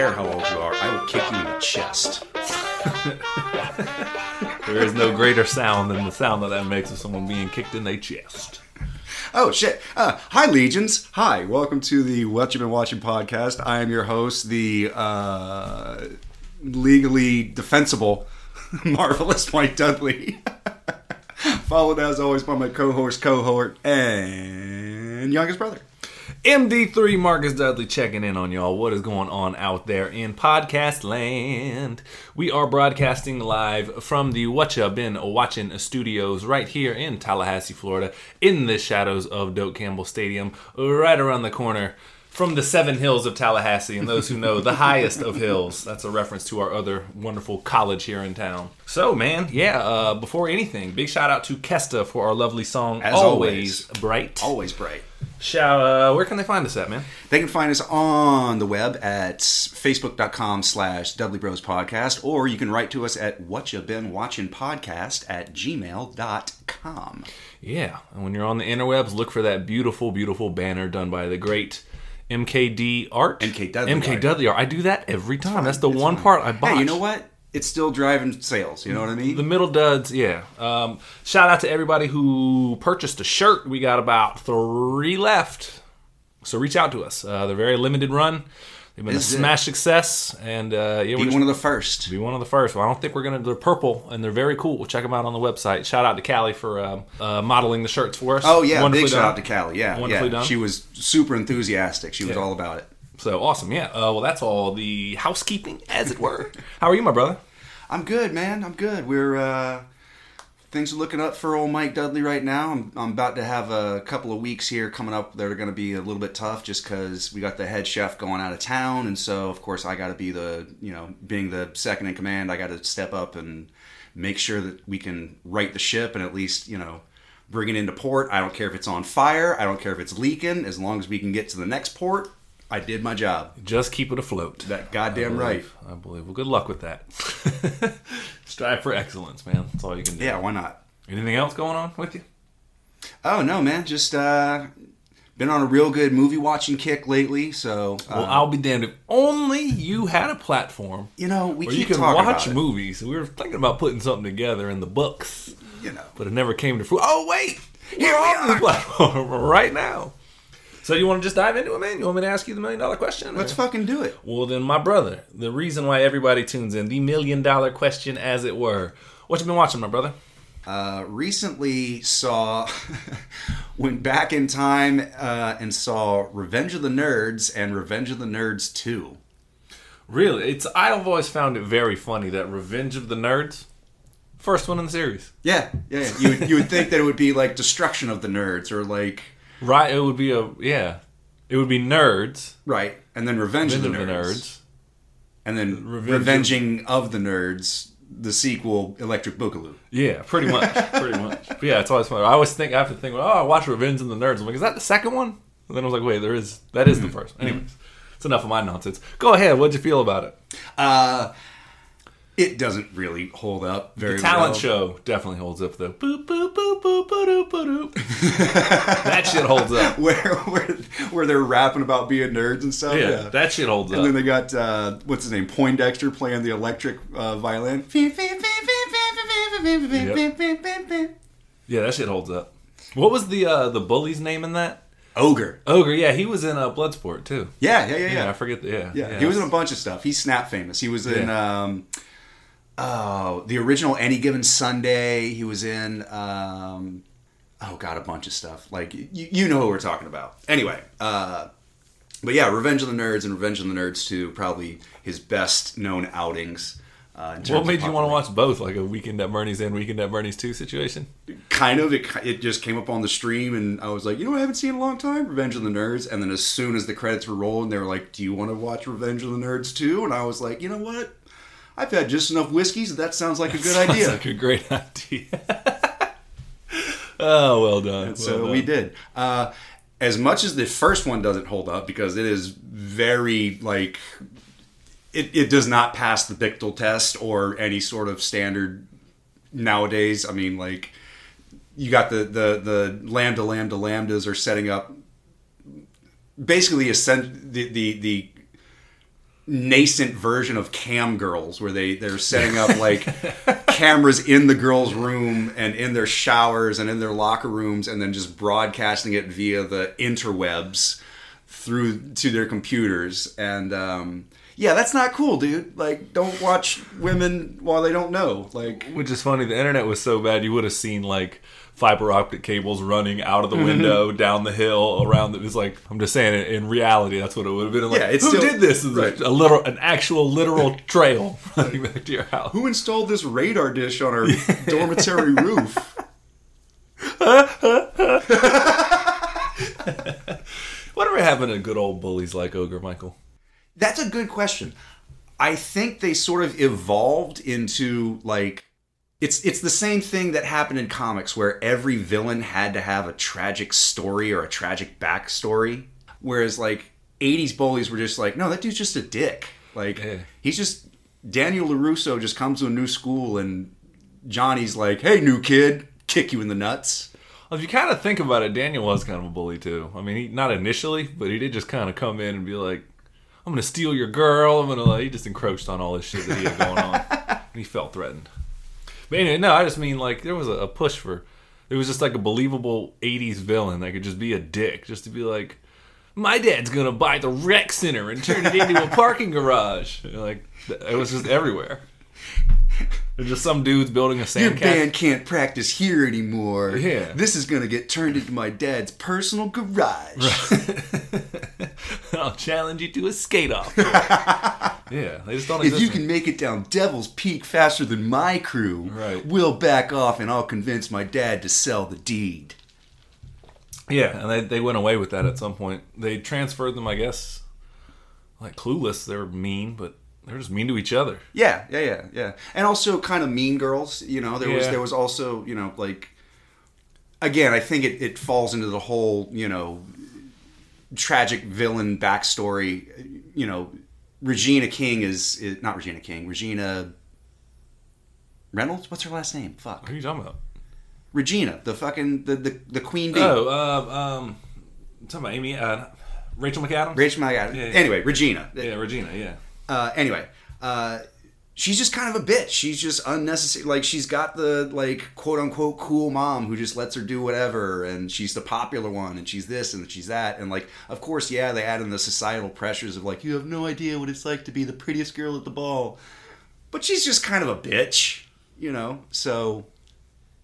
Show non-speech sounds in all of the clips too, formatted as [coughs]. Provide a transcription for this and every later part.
care how old you are, I will kick you in the chest. [laughs] There is no greater sound than the sound that that makes of someone being kicked in their chest. Oh shit! Uh, hi, legions. Hi, welcome to the What You've Been Watching podcast. I am your host, the uh, legally defensible, [laughs] marvelous Mike Dudley. [laughs] Followed as always by my co-host, cohort, and youngest brother. MD3 Marcus Dudley checking in on y'all. What is going on out there in podcast land? We are broadcasting live from the What Ya Been Watching studios right here in Tallahassee, Florida, in the shadows of Doak Campbell Stadium, right around the corner from the seven hills of Tallahassee. And those who know, the highest of hills. That's a reference to our other wonderful college here in town. So, man, yeah, uh, before anything, big shout out to Kesta for our lovely song, As Always, always. Bright. Always bright. Shout, uh, where can they find us at, man? They can find us on the web at facebook.com slash Dudley Bros Podcast, or you can write to us at what you been watching podcast at gmail.com. Yeah, and when you're on the interwebs, look for that beautiful, beautiful banner done by the great MKD Art. MK Dudley MK Art. Dudley Art. I do that every time. That's the It's one fine. part I botch. Hey, you know what? It's still driving sales. You know what I mean? The middle duds, yeah. Um, shout out to everybody who purchased a shirt. We got about three left, so reach out to us. Uh, they're very limited run. They've been This a it. smash success, and uh, yeah, we're Be just one of the first. be one of the first. Well, I don't think we're gonna. They're purple and they're very cool. Check them out on the website. Shout out to Callie for um, uh, modeling the shirts for us. Oh yeah, Wonderfully big shout out to Callie. Yeah, Wonderfully yeah. done. She was super enthusiastic. She was Yeah. all about it. So awesome, yeah. Uh, well, that's all the housekeeping, as it were. [laughs] How are you, my brother? I'm good, man. I'm good. We're uh, things are looking up for old Mike Dudley right now. I'm, I'm about to have a couple of weeks here coming up that are going to be a little bit tough, just because we got the head chef going out of town, and so of course I got to be the you know being the second in command. I got to step up and make sure that we can right the ship and at least you know bring it into port. I don't care if it's on fire. I don't care if it's leaking. As long as we can get to the next port, I did my job. Just keep it afloat. That goddamn right. I believe. Well, good luck with that. [laughs] Strive for excellence, man. That's all you can do. Yeah, why not? Anything else going on with you? Oh no, man! Just uh, been on a real good movie watching kick lately. So uh, Well, I'll be damned if only you had a platform you know we where keep you can watch movies. We were thinking about putting something together in the books, You know, but it never came to fruition. Oh wait, Here we're on the platform [laughs] right now. So you want to just dive into it, man? You want me to ask you the million dollar question? let's or- fucking do it. Well, then, my brother, the reason why everybody tunes in, the million dollar question, as it were. What you been watching, my brother? Uh, recently saw [laughs] went back in time uh, and saw Revenge of the Nerds and Revenge of the Nerds Two. Really, it's I've always found it very funny that Revenge of the Nerds, first one in the series, Yeah, yeah. yeah. You would, you would think that it would be like Destruction of the Nerds or like right? It would be a yeah, it would be nerds, right, and then Revenge, Revenge of the of the Nerds, Nerds. and then Revenge Revenging of the Nerds, the sequel, Electric Boogaloo. Yeah, pretty much, [laughs] pretty much. [laughs] But yeah, it's always funny. I always think I have to think, oh, I watched Revenge of the Nerds. I'm like, is that the second one? And then I was like, wait, there is that is the Mm-hmm. first. Anyways, it's enough of my nonsense. Go ahead. What'd you feel about it? Uh, it doesn't really hold up very well. The talent well. show definitely holds up though. Boop boop boop boop boop boop boop. [laughs] that shit holds up. [laughs] Where, where where they're rapping about being nerds and stuff. Yeah, that shit holds up. and then they got uh, what's his name, Poindexter playing the electric uh, violin. Yeah, that shit holds up. What was the uh, the bully's name in that? Ogre. Ogre. Yeah, he was in uh, Bloodsport too. Yeah, yeah, yeah, Yeah, yeah. I forget. The, yeah, Yeah, he was in a bunch of stuff. He's snap famous. He was in Yeah. um, oh the original Any Given Sunday. He was in um, oh god a bunch of stuff. Like you, you know who we're talking about. Anyway, uh, but yeah, Revenge of the Nerds and Revenge of the Nerds 2 probably his best known outings. Uh, What made you want to watch both, like a Weekend at Bernie's and Weekend at Bernie's two situation? Kind of. It, it just came up on the stream, and I was like, you know, what I haven't seen in a long time, Revenge of the Nerds. And then as soon as the credits were rolling, they were like, do you want to watch Revenge of the Nerds too? And I was like, you know what? I've had just enough whiskeys that that sounds like a good Sounds idea. like a great [laughs] idea. oh, well done. so well we done. did. Uh, as much as the first one doesn't hold up because it is very like it, it does not pass the Bechdel test or any sort of standard nowadays. I mean, like you got the the the lambda lambda lambdas are setting up basically ascend the the the nascent version of cam girls where they they're setting up like [laughs] cameras in the girls room and in their showers and in their locker rooms and then just broadcasting it via the interwebs through to their computers. And um yeah that's not cool dude. Like don't watch women while they don't know. Like Which is funny. The internet was so bad you would have seen like fiber optic cables running out Mm-hmm. of the window down the hill around. It was like I'm just saying. In, in reality, that's what it would have been. Like, Yeah, it's who still- did this? It's right. a literal, an actual literal [laughs] trail running back to your house. who installed this radar dish on our [laughs] dormitory roof [laughs] Whatever happened to good old bullies like Ogre Michael? That's a good question. I think they sort of evolved into like it's it's the same thing that happened in comics where every villain had to have a tragic story or a tragic backstory. Whereas like 80s bullies were just like, no, that dude's just a dick. Like Yeah. he's just Daniel LaRusso just comes to a new school and Johnny's like, hey new kid, kick you in the nuts. Well, if you kind of think about it, Daniel was kind of a bully too. I mean, he not initially, but he did just kind of come in and be like, "I'm gonna steal your girl." I'm gonna like. He just encroached on all this shit that he had going on. and [laughs] he felt threatened. But anyway, no, I just mean like there was a, push for. There was just like a believable '80s villain that could just be a dick, just to be like, "My dad's gonna buy the rec center and turn it into a parking garage." Like it was just everywhere. [laughs] There's just some dudes building a sandcastle. Your band can't practice here anymore. Yeah. This is gonna get turned into my dad's personal garage. [laughs] I'll challenge you to a skate off. [laughs] yeah, they just don't If you can make it down Devil's Peak faster than my crew, Right. we'll back off and I'll convince my dad to sell the deed. yeah, and they, they went away with that at some point. They transferred them, I guess. Like Clueless, they were mean, but they're just mean to each other. Yeah, yeah, yeah, yeah. And also kind of mean girls, you know, there was there was also, you know, like again, I think it, it falls into the whole, you know, tragic villain backstory. You know, Regina King is, is not Regina King, Regina Reynolds? What's her last name? Fuck. What are you talking about? Regina, the fucking the the, the queen bee. Oh, uh, um, I'm talking about Amy, uh, Rachel McAdams. Rachel McAdams. Yeah, yeah. Anyway, Regina. yeah, Regina. Yeah. Uh, anyway, uh, she's just kind of a bitch. She's just unnecessary. Like she's got the like quote unquote cool mom who just lets her do whatever, and she's the popular one, and she's this and she's that, and like of course, yeah, they add in the societal pressures of like you have no idea what it's like to be the prettiest girl at the ball, but she's just kind of a bitch, you know. So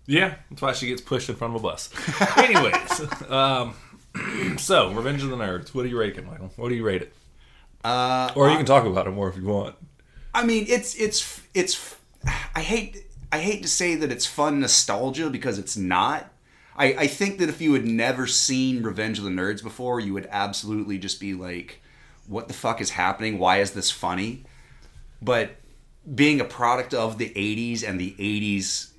Yeah, that's why she gets pushed in front of a bus. Anyways, [laughs] um, [clears throat] so Revenge of the Nerds. What do you rate it, Michael? What do you rate it? Uh, Or you can talk about it more if you want. I mean, it's it's it's. I hate I hate to say that it's fun nostalgia because it's not. I, I think that if you had never seen Revenge of the Nerds before, you would absolutely just be like, "What the fuck is happening? Why is this funny?" But being a product of the '80s and the '80s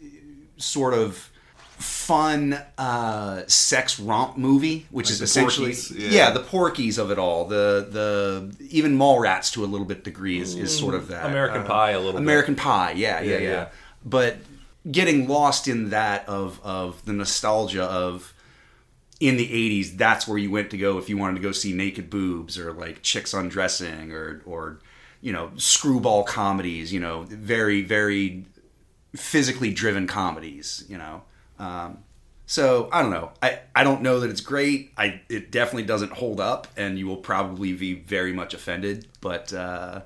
sort of fun uh, sex romp movie, which is essentially Porky's, yeah. yeah. the Porky's of it all. The the even Mallrats to a little bit degree is, is sort of that American Uh, Pie a little bit. American Pie, yeah, yeah, Yeah, yeah, yeah. But getting lost in that of of the nostalgia of in the 80s that's where you went to go if you wanted to go see naked boobs or like chicks undressing or or you know screwball comedies you know very very physically driven comedies you know um, so i don't know. I, I don't know that it's great. I it definitely doesn't hold up and you will probably be very much offended but uh,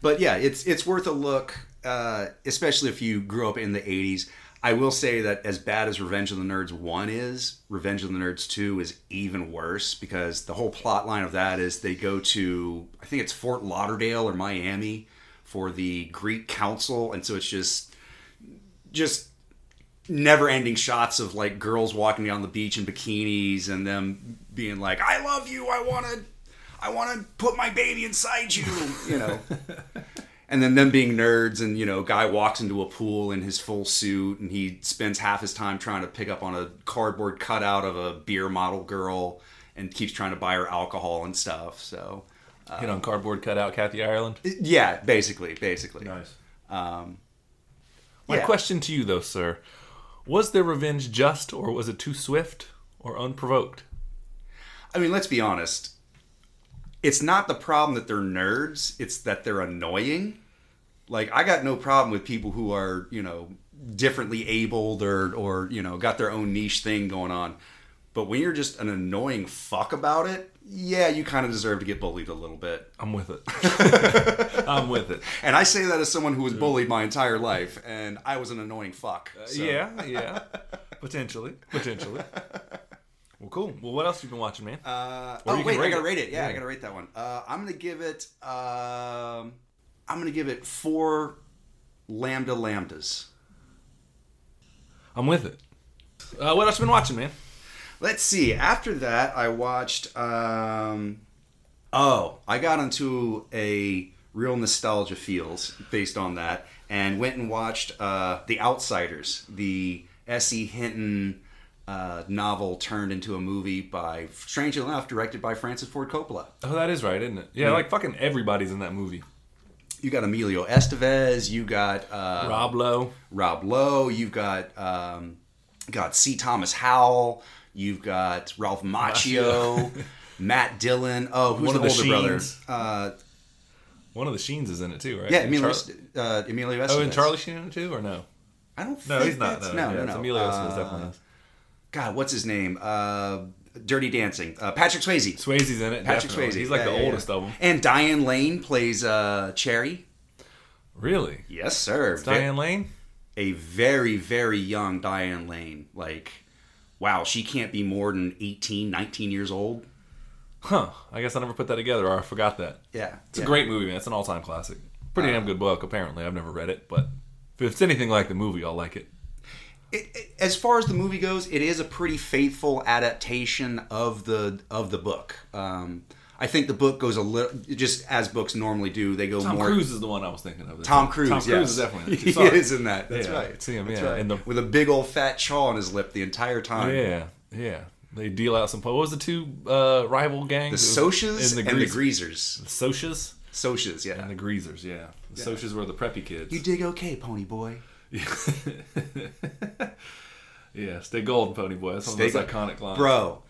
but yeah, it's it's worth a look, uh, especially if you grew up in the '80s. I will say that as bad as Revenge of the Nerds one is, Revenge of the Nerds two is even worse because the whole plot line of that is they go to I think it's Fort Lauderdale or Miami for the Greek Council, and so it's just just never ending shots of like girls walking down the beach in bikinis and them being like, I love you, I wanna I wanna put my baby inside you you know. [laughs] and then them being nerds and you know, guy walks into a pool in his full suit and he spends half his time trying to pick up on a cardboard cutout of a beer model girl and keeps trying to buy her alcohol and stuff. So Hit on cardboard cutout Kathy Ireland. yeah, basically, basically. Nice. Um, My yeah. question to you, though, sir, was their revenge just, or was it too swift or unprovoked? I mean, let's be honest. it's not the problem that they're nerds; it's that they're annoying. Like I got no problem with people who are you know differently abled or or you know got their own niche thing going on. But when you're just an annoying fuck about it, yeah, you kind of deserve to get bullied a little bit. I'm with it. [laughs] I'm with it. And I say that as someone who was bullied my entire life, and I was an annoying fuck. so- Yeah, yeah. [laughs] Potentially, potentially. [laughs] Well, cool. Well, what else have you been watching, man? Uh, Or oh you can wait, I rate gotta it. rate it. Yeah, Yeah. I gotta rate that one. Uh, I'm gonna give it. Um, I'm gonna give it four lambda lambdas. I'm with it. Uh, what else you been watching, man? Let's see. After that, I watched. Um, oh, I got into a real nostalgia feels based on that, and went and watched uh, The Outsiders, the S.E. Hinton uh, novel turned into a movie by, strangely enough, directed by Francis Ford Coppola. Oh, that is right, isn't it? Yeah, like fucking everybody's in that movie. You got Emilio Estevez. You got uh, Rob Lowe. Rob Lowe. You've got um, got C. Thomas Howell. You've got Ralph Macchio, [laughs] Matt Dillon. Oh, who's One of the the older brother? Uh, One of the Sheens is in it too, right? yeah, Emilio, Char- uh, Emilio Estevez. oh, and Charlie Sheen in it too, or no? I don't. No, think he's not. No, No, yeah, no, no. Emilio Uh, definitely is. God, what's his name? Uh, Dirty Dancing. Uh, Patrick Swayze. Swayze's in it. Patrick definitely. Swayze. He's like Yeah, the yeah. oldest of them. And Diane Lane plays uh, Cherry. Really? Yes, sir. Ve- Diane Lane? a very very young Diane Lane. Like, wow, she can't be more than 18, 19 years old. Huh. I guess I never put that together, or I forgot that. Yeah, It's a great movie, man. It's an all-time classic. Pretty damn good book, apparently. I've never read it, but if it's anything like the movie, I'll like it. it, it- as far as the movie goes, it is a pretty faithful adaptation of the of the book. Um, I think the book goes a little just as books normally do. They go Tom more. Cruise is the one I was thinking of. Tom Cruise. Tom Cruise yes. is definitely. [laughs] he is in that. That's Yeah, right. see him, That's yeah, right. and the- with a big old fat chaw on his lip the entire time. Yeah, yeah. They deal out some. What was the two uh, rival gangs? The Socs and the, Greas- Greasers. The Socs Socs, yeah. and the Greasers. Yeah, the Socs were the preppy kids. you dig okay, Pony Boy. [laughs] yeah, stay golden, pony boy. That's one of those iconic lines. Bro,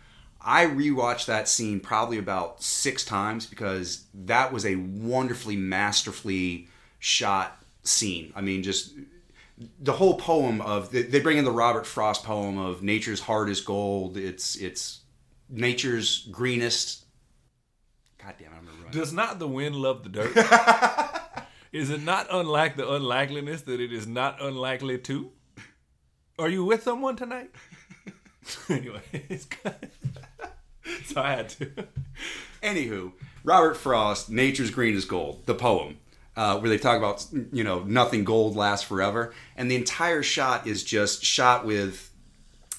I rewatched that scene probably about six times because that was a wonderfully, masterfully shot scene. I mean, just the whole poem of they bring in the Robert Frost poem of nature's heart is gold. It's it's nature's greenest. God damn it, I'm gonna ruin. Does not the wind love the dirt? [laughs] is it not unlike the unlikeliness that it is not unlikely to? Are you with someone tonight? [laughs] anyway, it's good. [laughs] so I had to. Anywho, Robert Frost, "Nature's Green is Gold," the poem, uh, where they talk about you know nothing gold lasts forever, and the entire shot is just shot with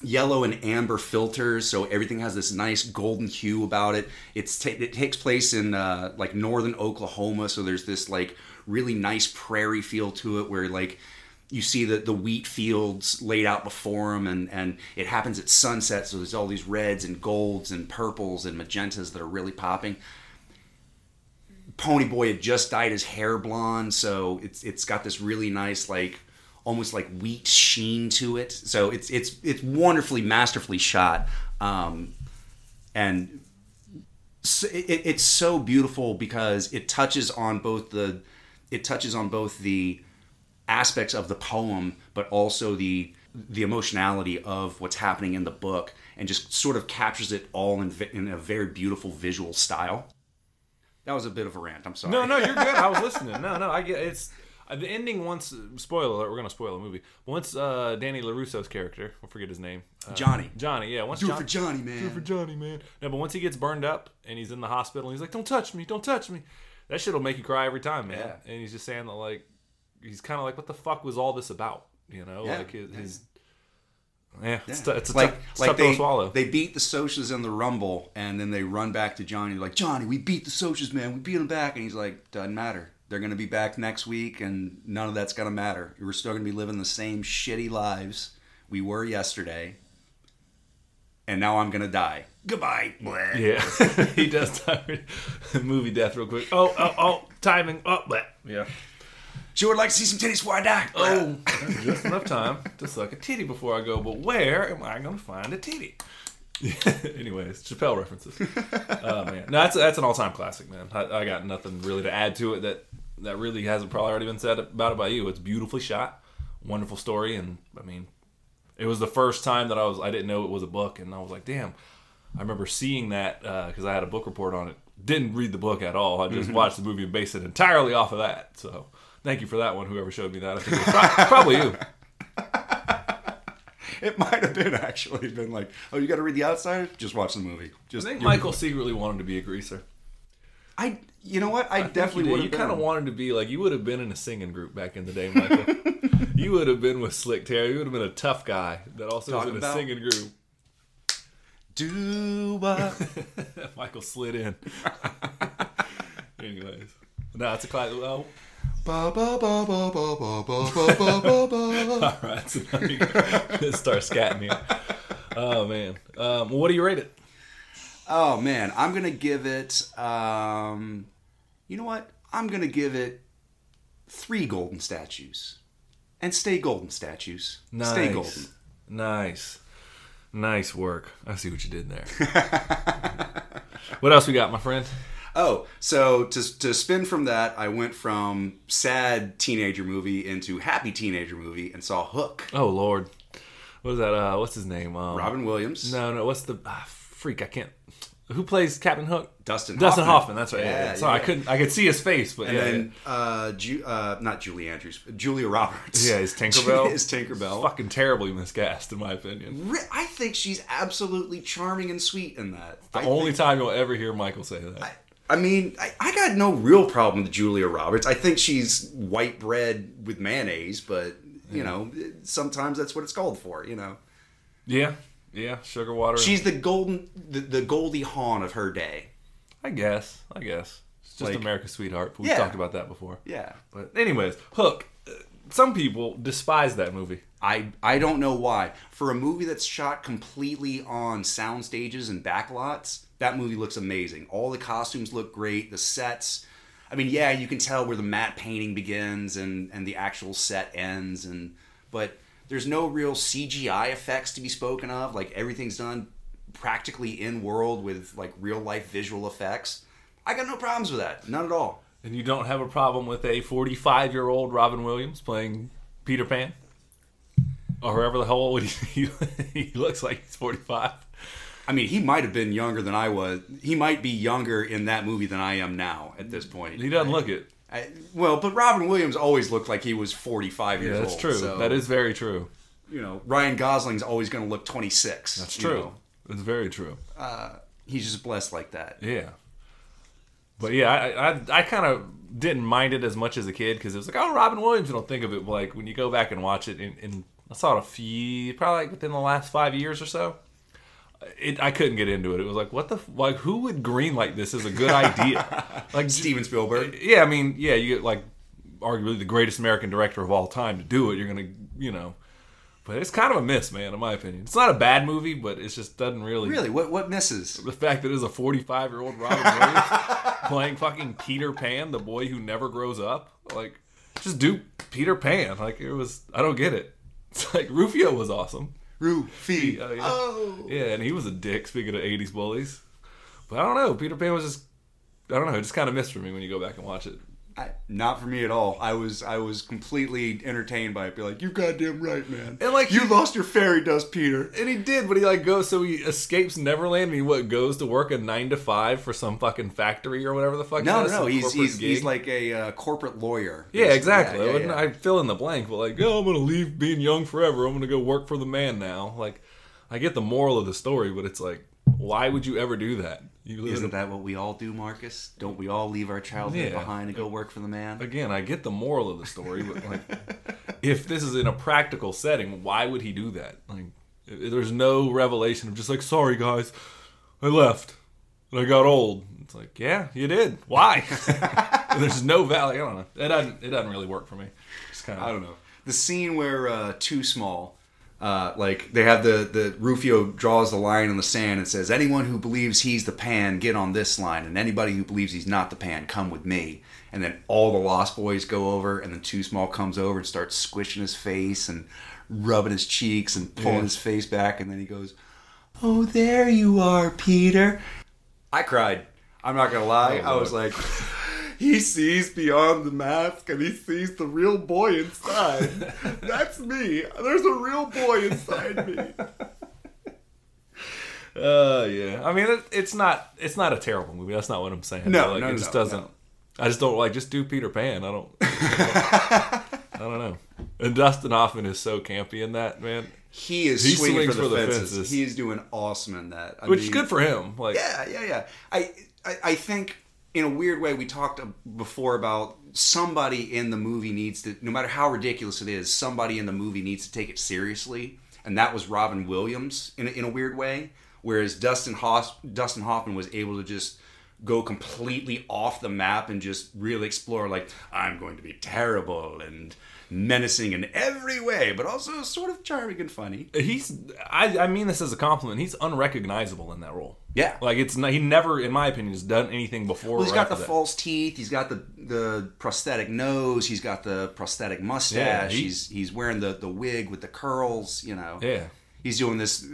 yellow and amber filters, so everything has this nice golden hue about it. It's ta- it takes place in uh, like northern Oklahoma, so there's this like really nice prairie feel to it, where like you see the, the wheat fields laid out before them and, and it happens at sunset so there's all these reds and golds and purples and magentas that are really popping. Pony boy had just dyed his hair blonde so it's it's got this really nice like almost like wheat sheen to it. So it's it's it's wonderfully masterfully shot. Um, and s- it, it's so beautiful because it touches on both the it touches on both the aspects of the poem but also the the emotionality of what's happening in the book and just sort of captures it all in, in a very beautiful visual style that was a bit of a rant i'm sorry No, no, you're good. I was [laughs] listening. No, no, I get it's uh, the ending. Once spoiler alert, we're gonna spoil the movie. Once uh, Danny Larusso's character, I forget his name, uh, Johnny. Johnny, yeah. Once do it John- for johnny man Do it for Johnny, man. No, but once he gets burned up and he's in the hospital, and he's like, "Don't touch me, don't touch me." That shit'll make you cry every time, man. Yeah. And he's just saying that, like, he's kind of like, "What the fuck was all this about?" You know, Yeah, like his, yeah. his yeah, it's, Yeah. t- it's a like tough, it's like they swallow. they beat the Socs in the Rumble, and then they run back to Johnny like Johnny, we beat the Socs, man, we beat them back, and he's like, doesn't matter. They're gonna be back next week, and none of that's gonna matter. We're still gonna be living the same shitty lives we were yesterday, and now I'm gonna die. Goodbye. Yeah, [laughs] he does die. [laughs] movie death real quick. Oh, oh, oh, timing. Oh, bleh. yeah. Sure would like to see some titties before I die. Oh, just enough time to suck a titty before I go. But where am I going to find a titty? [laughs] Anyways, Chappelle references. [laughs] oh man, no, that's that's an all time classic, man. I, I got nothing really to add to it that that really hasn't probably already been said about it by you. It's beautifully shot, wonderful story, and I mean, it was the first time that I was I didn't know it was a book, and I was like, damn. I remember seeing that uh, because I had a book report on it. Didn't read the book at all. I just mm-hmm. watched the movie and based it entirely off of that. So thank you for that one. Whoever showed me that, I think pro- [laughs] probably you. [laughs] It might have been actually been like, oh, you got to read the outside. Just watch the movie. I Just think you'll Michael secretly wanted to be a greaser. I, you know what? I, definitely would You have kind of wanted to be like you would have been in a singing group back in the day, Michael. [laughs] you would have been with Slick Terry. You would have been a tough guy that also Talking was in a singing group. Do what? Michael slid in. Anyways, no, it's a classic. Well, Ba, ba, ba, ba, ba, ba, ba, ba, ba, ba, ba. [laughs] all right, so now you start scatting here. Oh man, um, what do you rate it? Oh man, I'm gonna give it. Um, you know what? I'm gonna give it three golden statues, and stay golden statues. Nice. Stay golden. Nice, nice work. I see what you did there. [laughs] what else we got, my friend? Oh, so to to spin from that, I went from sad teenager movie into happy teenager movie and saw Hook. Oh Lord, what is that? Uh, what's his name? Um, Robin Williams. No, no. What's the ah, freak? I can't. Who plays Captain Hook? Dustin Dustin Hoffman. Hoffman. That's right. Yeah, Yeah, yeah. Sorry, I couldn't. I could see his face, but And yeah, then uh, Ju- uh, not Julie Andrews, Julia Roberts. yeah, is Tinkerbell [laughs] is Tinkerbell. fucking terribly miscast, in my opinion. I think she's absolutely charming and sweet in that. The I only time you'll ever hear Michael say that. I, I mean, I, I got no real problem with Julia Roberts. I think she's white bread with mayonnaise, but you know, sometimes that's what it's called for. You know, yeah, yeah. Sugar water. she's the golden, the, the Goldie Hawn of her day. I guess. I guess. It's just Like- America's sweetheart. We've Yeah. talked about that before. Yeah, But anyways, Hook. uh, Some people despise that movie. I I don't know why. For a movie that's shot completely on sound stages and backlots, that movie looks amazing. All the costumes look great. The sets. I mean, yeah, you can tell where the matte painting begins and and the actual set ends, and but there's no real CGI effects to be spoken of. Like everything's done practically in world with like real life visual effects. I got no problems with that. None at all. And you don't have a problem with a 45 year old Robin Williams playing Peter Pan? Or however the hell old he, [laughs] he looks like he's 45. I mean, he might have been younger than I was. He might be younger in that movie than I am now at this point. He doesn't look it. I, well, but Robin Williams always looked like he was 45 years Yeah, old. that's true. so, That is very true. you know, Ryan Gosling's always going to look 26. That's true. know. It's very true. Uh, he's just blessed like that. Yeah. But yeah, I I, I kind of didn't mind it as much as a kid because it was like, oh, Robin Williams. You don't think of it, but like when you go back and watch it, and, and I saw it a few, probably like within the last five years or so. It, I couldn't get into it. It was like, what the like? Who would green like this is a good idea? [laughs] like Steven Spielberg. Uh, yeah, I mean, yeah, you get like arguably the greatest American director of all time to do it. You're gonna, you know, but it's kind of a miss, man, in my opinion. It's not a bad movie, but it just doesn't really. Really? What what misses? The fact that it is a 45 year old Robin Williams [laughs] playing fucking Peter Pan, the boy who never grows up, like just do Peter Pan. Like it was, I don't get it. [laughs] It's like Rufio was awesome. Rufy. Oh, yeah. Oh. Yeah, and he was a dick. Speaking of '80s bullies, but I don't know. Peter Pan was just, I don't know. It just kind of missed for me when you go back and watch it. I, not for me at all. I was I was completely entertained by it. Be like, you goddamn right, man. And, like, you he- lost your fairy dust, Peter. And he did, but he like goes so he escapes Neverland and he what goes to work a nine to five for some fucking factory or whatever the fuck. No, no, no. He's he's, he's like a uh, corporate lawyer. Yeah, basically. exactly. Yeah, yeah, yeah. I fill in the blank, but like, oh, I'm gonna leave being young forever. I'm gonna go work for the man now. Like, I get the moral of the story, but it's like, why would you ever do that? Isn't that what we all do, Marcus? Don't we all leave our childhood Yeah. behind and go work for the man? again, I get the moral of the story, but like, [laughs] if this is in a practical setting, why would he do that? Like, there's no revelation of just like, sorry guys, I left and I got old. It's like, yeah, you did. Why? [laughs] there's no value. I don't know. It doesn't. It doesn't really work for me. Just kind of. I don't know. The scene where uh, Too Small, uh, like they have the the Rufio draws the line in the sand and says, "Anyone who believes he's the pan, get on this line, and anybody who believes he's not the pan, come with me." And then all the Lost Boys go over, and then Too Small comes over and starts squishing his face and rubbing his cheeks and pulling Yeah. his face back, and then he goes. Oh, there you are, Peter. I cried. I'm not gonna lie. Oh, I was like, he sees beyond the mask and he sees the real boy inside. [laughs] That's me. There's a real boy inside me. Uh, yeah. I mean, it, it's not it's not a terrible movie. That's not what I'm saying. No, like, no, it just no, doesn't. no. I just don't like just do Peter Pan. I don't. [laughs] I don't know. And Dustin Hoffman is so campy in that man, He is He swinging for the, for the fences. fences. He is doing awesome in that. I which is good for him. Like, Yeah, yeah, yeah. I, I, I think in a weird way we talked before about somebody in the movie needs to, no matter how ridiculous it is, somebody in the movie needs to take it seriously, and that was Robin Williams in a, in a weird way. Whereas Dustin Hoff, Dustin Hoffman was able to just go completely off the map and just really explore like I'm going to be terrible and menacing in every way, but also sort of charming and funny. he's. I, I mean this as a compliment. He's unrecognizable in that role. Yeah. Like it's not, he never, in my opinion, has done anything before. Well, he's got the that. false teeth. He's got the the prosthetic nose. He's got the prosthetic mustache. Yeah, he- he's he's wearing the the wig with the curls. You know. Yeah. He's doing this.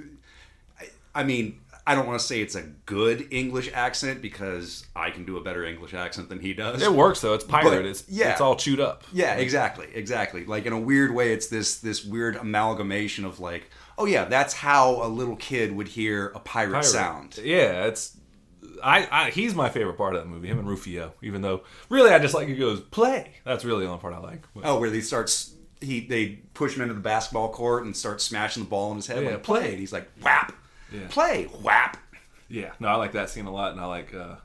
I, I mean, I don't want to say it's a good English accent because I can do a better English accent than he does. It works though. It's pirate. But, it's yeah. It's all chewed up. Yeah, exactly, exactly. Like in a weird way, it's this this weird amalgamation of like, oh yeah, that's how a little kid would hear a pirate, Pirate. sound. Yeah, it's. I, I he's my favorite part of that movie. Him and Rufio. Even though really, I just like he goes play. That's really the only part I like. But- Oh, where he starts, he they push him into the basketball court and start smashing the ball in his head. Yeah, like, play. play. And he's like, whap. Yeah. Play, whap. Yeah, no, I like that scene a lot, and I like uh,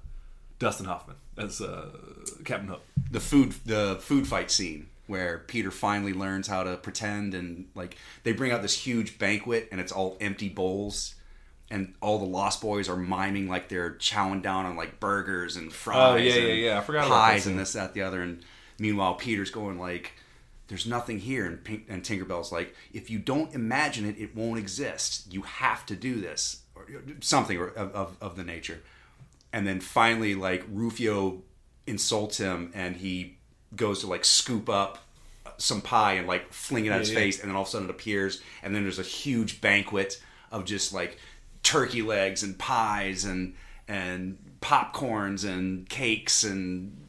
Dustin Hoffman as uh, Captain Hook. The food, the food fight scene where Peter finally learns how to pretend and like they bring out this huge banquet and it's all empty bowls. And all the Lost Boys are miming like they're chowing down on like burgers and fries. Oh, yeah, yeah, yeah. I forgot pies and this, that, the other. And meanwhile, Peter's going like, "There's nothing here," and, Pink, and Tinkerbell's like, "If you don't imagine it, it won't exist. You have to do this, or something of, of, of the nature." And then finally, like Rufio insults him, and he goes to like scoop up some pie and like fling it at his Yeah, yeah. face, and then all of a sudden it appears, and then there's a huge banquet of just like turkey legs and pies and and popcorns and cakes and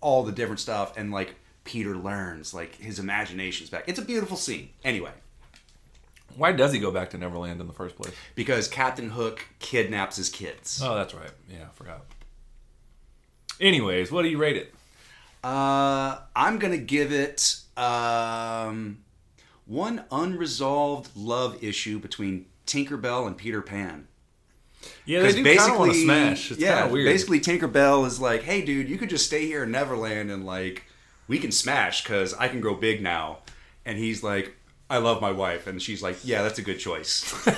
all the different stuff, and like Peter learns, like his imagination's back. It's a beautiful scene. Anyway, Why does he go back to Neverland in the first place? because Captain Hook kidnaps his kids. Oh, that's right. Yeah, I forgot. Anyways, what do you rate it? Uh, I'm gonna give it um, one unresolved love issue between Tinkerbell and Peter Pan. Yeah, they do kind of want to smash. It's yeah, weird. basically Tinkerbell is like, "Hey, dude, you could just stay here in Neverland and like we can smash because I can grow big now." And he's like, "I love my wife," and she's like, "Yeah, that's a good choice." [laughs]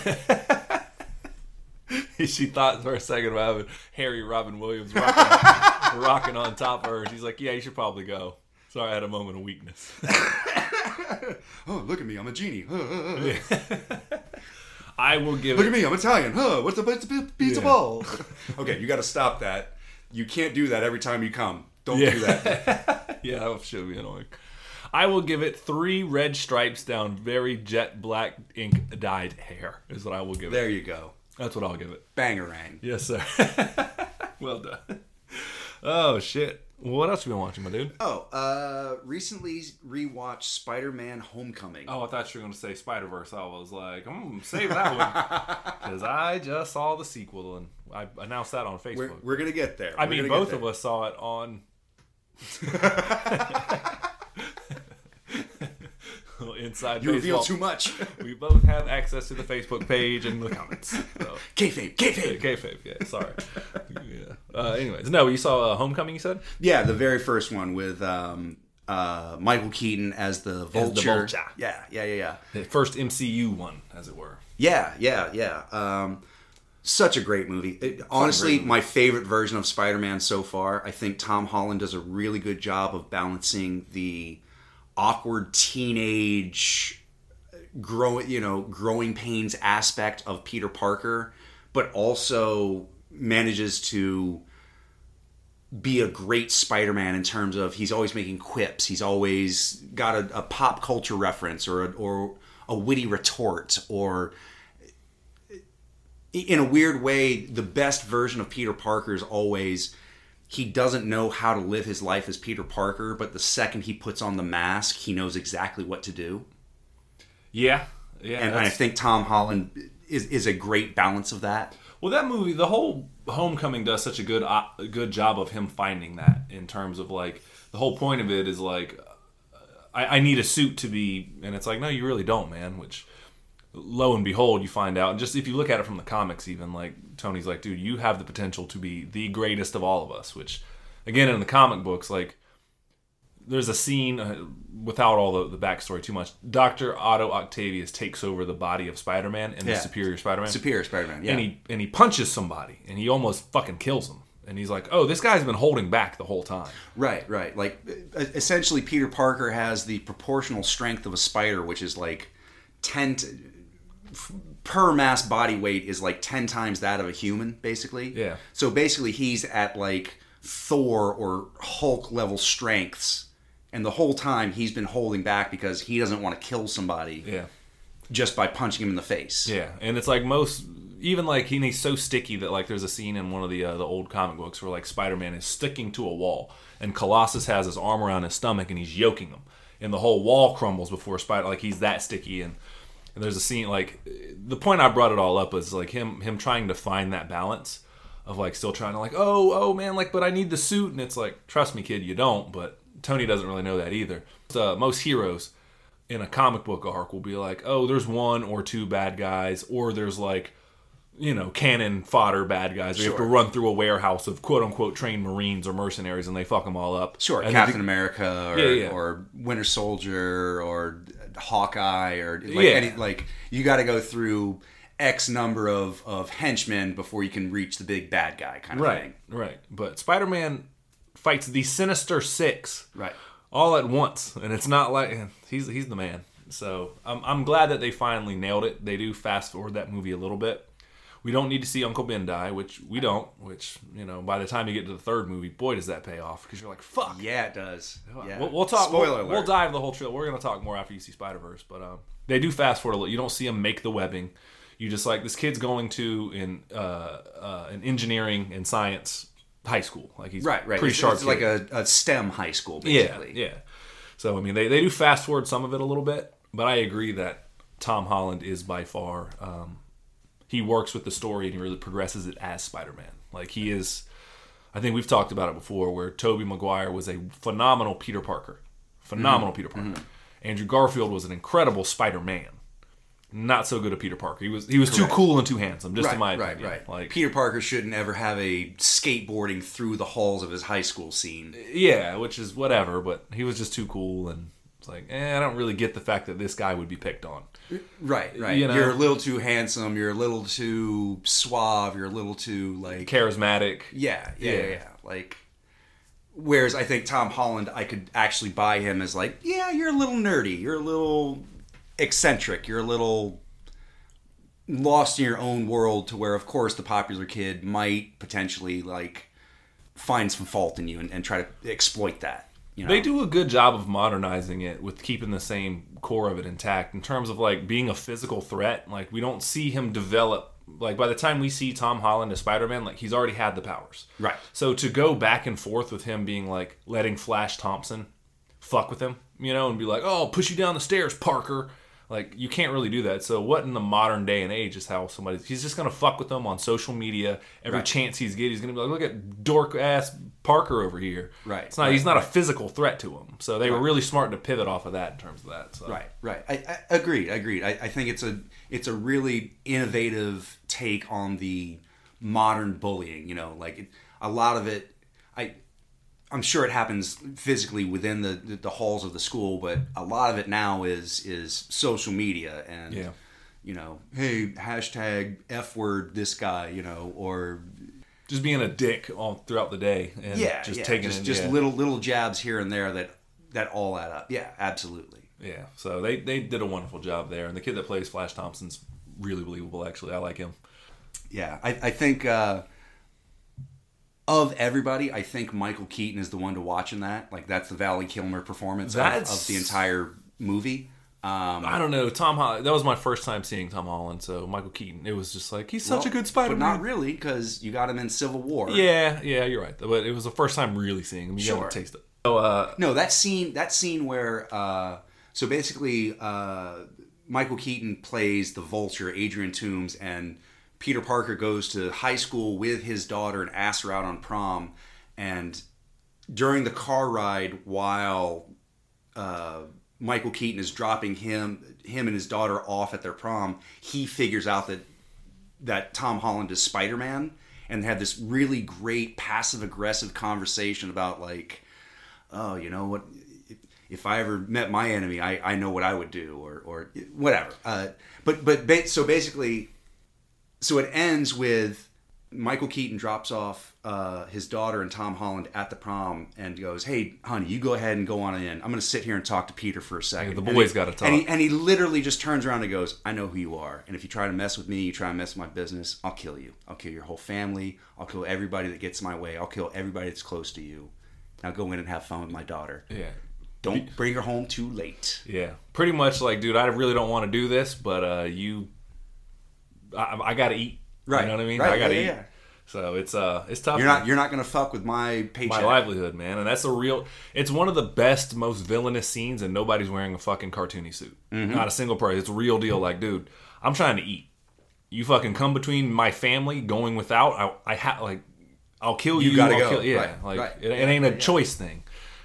she thought for a second about having Harry Robin Williams rocking, [laughs] rocking on top of her. She's like, "Yeah, you should probably go." Sorry, I had a moment of weakness. [laughs] oh, look at me, I'm a genie. I will give Look it. at me, I'm Italian. Huh? What's the pizza Yeah. ball? okay, you got to stop that. You can't do that every time you come. Don't Yeah. do that. [laughs] Yeah, that should be annoying. I will give it three red stripes down very jet black ink dyed hair. Is what I will give it. there you go. That's what I'll give it. Bangarang. Yes, sir. [laughs] well done. Oh shit. What else have you been watching, my dude? Oh, uh, recently rewatched Spider-Man: Homecoming. Oh, I thought you were going to say Spider Verse. I was like, hmm, save that one [laughs] because I just saw the sequel and I announced that on Facebook. we're, we're gonna get there. I mean, both of us saw it on. [laughs] Inside You reveal baseball. too much. [laughs] We both have access to the Facebook page and the comments. So. kayfabe, kayfabe. Kayfabe, yeah, sorry. yeah. Uh, anyways, no, you saw uh, Homecoming, you said? Yeah, the very first one with um, uh, Michael Keaton as the vulture. vulture. Yeah, yeah, yeah, yeah. The first MCU one, as it were. Yeah, yeah, yeah. Um, such a great movie. It- honestly, movie. my favorite version of Spider-Man so far. I think Tom Holland does a really good job of balancing the awkward teenage growing, you know, growing pains aspect of Peter Parker, but also manages to be a great Spider-Man in terms of he's always making quips. He's always got a, a pop culture reference or a, or a witty retort or in a weird way, the best version of Peter Parker is always he doesn't know how to live his life as Peter Parker, but the second he puts on the mask, he knows exactly what to do. Yeah, yeah. And I think Tom Holland is is a great balance of that. Well, that movie, the whole Homecoming does such a good uh, good job of him finding that in terms of like the whole point of it is like I, I need a suit to be, and it's like no, you really don't, man. Which lo and behold, you find out. And just if you look at it from the comics, even like Tony's like, dude, you have the potential to be the greatest of all of us. Which, again, in the comic books, like there's a scene uh, without all the, the backstory too much. Doctor Otto Octavius takes over the body of Spider-Man and Yeah. the Superior Spider-Man, Superior Spider-Man, yeah. and he and he punches somebody, and he almost fucking kills him. And he's like, "Oh, this guy's been holding back the whole time." Right, right. Like essentially, Peter Parker has the proportional strength of a spider, which is like ten t- f- per mass body weight is like ten times that of a human, basically. Yeah. So basically, he's at like Thor or Hulk level strengths, and the whole time he's been holding back because he doesn't want to kill somebody Yeah. just by punching him in the face. Yeah, and it's like most, even like he- he's so sticky that like there's a scene in one of the uh, the old comic books where like Spider-Man is sticking to a wall, and Colossus has his arm around his stomach and he's yoking him, and the whole wall crumbles before Spider. Like he's that sticky, and and there's a scene like the point I brought it all up was like him him trying to find that balance of like still trying to like oh oh man like but I need the suit, and it's like trust me kid you don't, but Tony doesn't really know that either. Uh, most heroes in a comic book arc will be like, oh, there's one or two bad guys, or there's like, you know, cannon fodder bad guys. We have to run through a warehouse of quote unquote trained Marines or mercenaries, and they fuck them all up. Sure, And Captain then America or, Yeah, yeah. or Winter Soldier or Hawkeye or like Yeah. any like you got to go through X number of of henchmen before you can reach the big bad guy kind of right, thing. right. But Spider-Man fights the Sinister Six, Right. all at once, and it's not like he's he's the man. So I'm I'm glad that they finally nailed it. They do fast forward that movie a little bit. We don't need to see Uncle Ben die, which we don't. Which you know, by the time you get to the third movie, boy, does that pay off because you're like, fuck. Yeah, it does. Yeah. We'll, we'll talk. Spoiler we'll, alert. we'll dive the whole trail. We're gonna talk more after you see Spider Verse, but um, they do fast forward a little. You don't see him make the webbing. You just like this kid's going to in uh, uh, an engineering and science high school. Like he's right, right. pretty it's, sharp. It's like kid. a, a STEM high school, yeah, basically. yeah. So I mean, they they do fast forward some of it a little bit, but I agree that Tom Holland is by far. Um, he works with the story and he really progresses it as Spider-Man. Like he is. I think we've talked about it before, where Tobey Maguire was a phenomenal Peter Parker, phenomenal Mm-hmm. Peter Parker. Andrew Garfield was an incredible Spider-Man. Not so good at Peter Parker. He was he was too cool and too handsome, just Right, in my right, opinion. right. Like Peter Parker shouldn't ever have a skateboarding through the halls of his high school scene. yeah, which is whatever, but he was just too cool, and it's like, eh, I don't really get the fact that this guy would be picked on. Right, right. You know- You're a little too handsome. You're a little too suave. You're a little too like Charismatic. Yeah, yeah, Yeah. yeah, yeah. Like, whereas I think Tom Holland, I could actually buy him as like, yeah, you're a little nerdy, you're a little eccentric, you're a little lost in your own world. To where, of course, the popular kid might potentially like find some fault in you and, and try to exploit that. You know? They do a good job of modernizing it with keeping the same core of it intact in terms of like being a physical threat. Like we don't see him develop. Like by the time we see Tom Holland as Spider-Man, like he's already had the powers. Right. So to go back and forth with him being like letting Flash Thompson fuck with him, you know, and be like, "Oh, I'll push you down the stairs, Parker." Like you can't really do that. So what in the modern day and age is how somebody he's just gonna fuck with them on social media every Right. chance he's get. He's gonna be like, "Look at dork ass Parker over here." Right, It's not. right, he's not a physical threat to him. So they were really smart to pivot off of that in terms of that. So. Right, right. I, I agreed. Agreed. I, I think it's a it's a really innovative take on the modern bullying. You know, like it, a lot of it. I I'm sure it happens physically within the, the the halls of the school, but a lot of it now is is social media and Yeah. you know, hey hashtag f word this guy, you know, or Just being a dick all throughout the day and yeah, just yeah, taking just, it. just yeah. little little jabs here and there that that all add up. Yeah, absolutely. Yeah. So they they did a wonderful job there, and the kid that plays Flash Thompson's really believable. Actually, I like him. Yeah, I, I think uh, of everybody, I think Michael Keaton is the one to watch in that. Like that's the Val Kilmer performance of, of the entire movie. Um, I don't know. Tom Holland. That was my first time seeing Tom Holland. So Michael Keaton. It was just like he's such well, a good Spider but Man. not really because you got him in Civil War. Yeah, yeah, you're right. But it was the first time really seeing him. You Sure. got to taste it. So, uh, No, that scene. That scene where. Uh, so basically, uh, Michael Keaton plays the Vulture, Adrian Toombs, and Peter Parker goes to high school with his daughter and asks her out on prom. And during the car ride, while uh, Michael Keaton is dropping him, him and his daughter off at their prom, he figures out that that Tom Holland is Spider Man, and had this really great passive aggressive conversation about like, oh, you know what. If I ever met my enemy, I, I know what I would do, or, or whatever. Uh, but but so basically, so it ends with Michael Keaton drops off uh, his daughter and Tom Holland at the prom and goes, "Hey, honey, you go ahead and go on in. I'm going to sit here and talk to Peter for a second. the And boys he- gotta talk. And he, and he literally just turns around and goes, "I know who you are, and if you try to mess with me, you try to mess with my business, I'll kill you. I'll kill your whole family. I'll kill everybody that gets my way. I'll kill everybody that's close to you. Now go in and have fun with my daughter. yeah, Don't bring her home too late." yeah. Pretty much like, dude, I really don't want to do this, but uh, you, I, I got to eat. Right. You know what I mean? Right, I got to yeah, eat. yeah. So it's uh, it's tough. You're man. not you're not going to fuck with my paycheck. my livelihood, man. And that's a real. It's one of the best, most villainous scenes, and nobody's wearing a fucking cartoony suit. Mm-hmm. Not a single person. It's a real deal. Like, dude, I'm trying to eat. You fucking come between my family going without. I, I have like, I'll kill you. You gotta I'll go. Kill, yeah, Right, like right. It, it ain't a choice thing.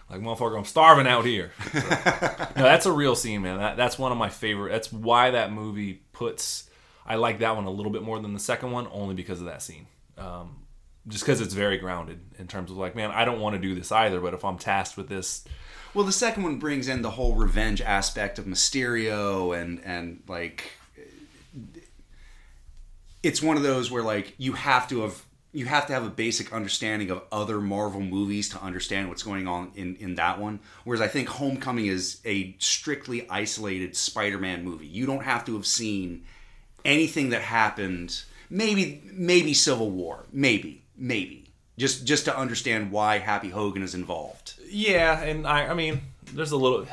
Like, motherfucker, I'm starving out here. [laughs] So, no, that's a real scene, man. That, that's one of my favorite. That's why that movie puts. I like that one a little bit more than the second one, only because of that scene. Um, just because it's very grounded in terms of like, man, I don't want to do this either, but if I'm tasked with this, Well, the second one brings in the whole revenge aspect of Mysterio and and like it's one of those where like you have to have you have to have a basic understanding of other Marvel movies to understand what's going on in in that one. Whereas I think Homecoming is a strictly isolated Spider-Man movie. You don't have to have seen anything that happened. Maybe maybe Civil War. Maybe maybe just just to understand why Happy Hogan is involved. yeah, and I, I mean, there's a little,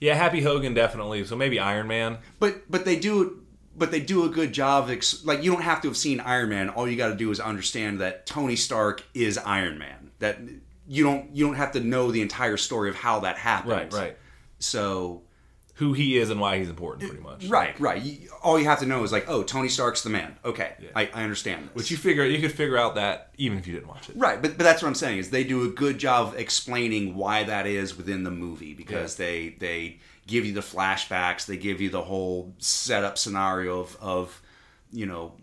yeah, Happy Hogan definitely. So maybe Iron Man. but but they do but they do a good job ex- like you don't have to have seen Iron Man. All you got to do is understand that Tony Stark is Iron Man. That you don't you don't have to know the entire story of how that happened. Right, right. So Who he is and why he's important, pretty much. right, right. You, all you have to know is like, oh, Tony Stark's the man. Okay, I, I understand this. Which you figure you could figure out that even if you didn't watch it. Right, but, but that's what I'm saying is they do a good job of explaining why that is within the movie because they they give you the flashbacks, they give you the whole setup scenario of of you know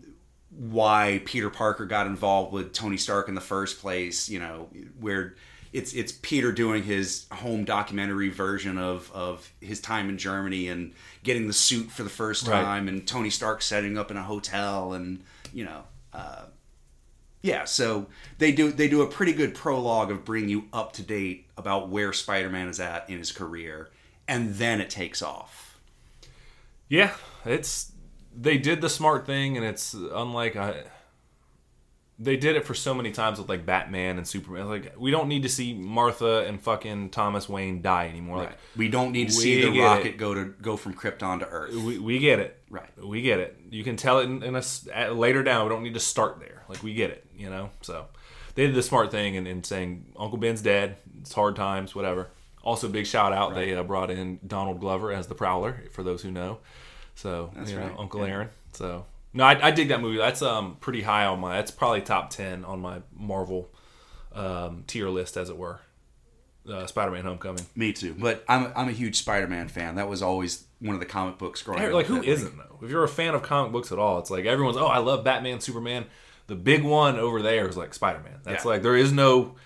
why Peter Parker got involved with Tony Stark in the first place, you know, where it's it's Peter doing his home documentary version of of his time in Germany and getting the suit for the first Right. time and Tony Stark setting up in a hotel and you know uh, yeah, so they do they do a pretty good prologue of bringing you up to date about where Spider-Man is at in his career, and then it takes off. Yeah, it's they did the smart thing, and it's unlike I. They did it for so many times with like Batman and Superman. Like we don't need to see Martha and fucking Thomas Wayne die anymore. Like We don't need to see the rocket it. go to go from Krypton to Earth. we, we get it. Right. We get it. You can tell it in, in a at, later down. We don't need to start there. Like we get it. You know. So they did the smart thing in, in saying Uncle Ben's dead. It's hard times. Whatever. Also, big shout out. They uh, brought in Donald Glover as the Prowler for those who know. So you know, right, Uncle Aaron. So no, I, I dig that movie. That's um pretty high on my. That's probably top ten on my Marvel um, tier list, as it were. Uh, Spider-Man: Homecoming. Me too, but I'm I'm a huge Spider-Man fan. That was always one of the comic books growing up. Like who isn't though? If you're a fan of comic books at all, it's like everyone's oh I love Batman, Superman. The big one over there is like Spider Man. That's Yeah. like there is no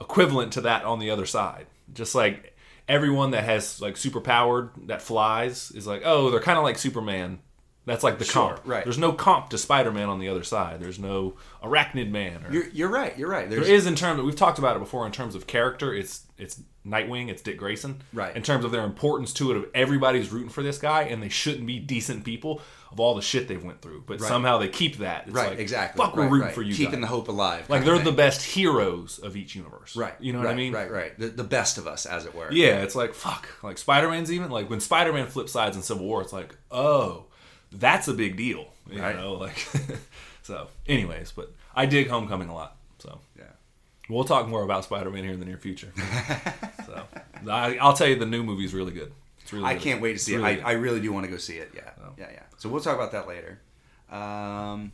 equivalent to that on the other side. Just like everyone that has like super powered that flies is like oh they're kind of like Superman That's like the Sure, comp. right. There's no comp to Spider-Man on the other side. There's no Arachnid Man. Or, You're, you're right. You're right. There's, there is in terms we've talked about it before in terms of character. It's it's Nightwing. It's Dick Grayson. Right. In terms of their importance to it, of everybody's rooting for this guy, and they shouldn't be decent people of all the shit they've went through. But somehow they keep that. It's right. like, exactly. Fuck, we're right, rooting right. for you. Keeping guys. the hope alive. like they're the best heroes of each universe. Right. You know what I mean? Right. Right. The, the best of us, as it were. Yeah, it's like fuck. Like Spider Man's even like when Spider Man flips sides in Civil War, it's like, oh, that's a big deal. You Right. know, like [laughs] so. Anyways, but I dig Homecoming a lot. So Yeah. we'll talk more about Spider Man here in the near future. [laughs] so I, I'll tell you, the new movie's really good. It's really. I good. can't wait to It's see it. really I. I really do want to go see it. Yeah. Yeah. Yeah. So we'll talk about that later. Um,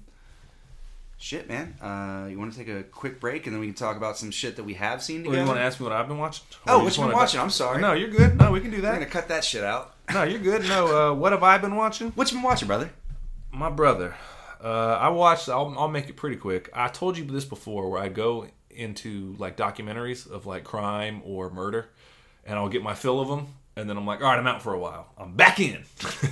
shit, man. Uh, you want to take a quick break and then we can talk about some shit that we have seen Well, together? you want to ask me what I've been watching? Oh, Or what just you been watching? I'm sorry. No, you're good. No, we can do that. We're gonna cut that shit out. No, you're good. No, uh, what have I been watching? What you been watching, brother? My brother. Uh, I watched. I'll, I'll make it pretty quick. I told you this before, where I go into like documentaries of like crime or murder, and I'll get my fill of them, and then I'm like, all right, I'm out for a while. I'm back in.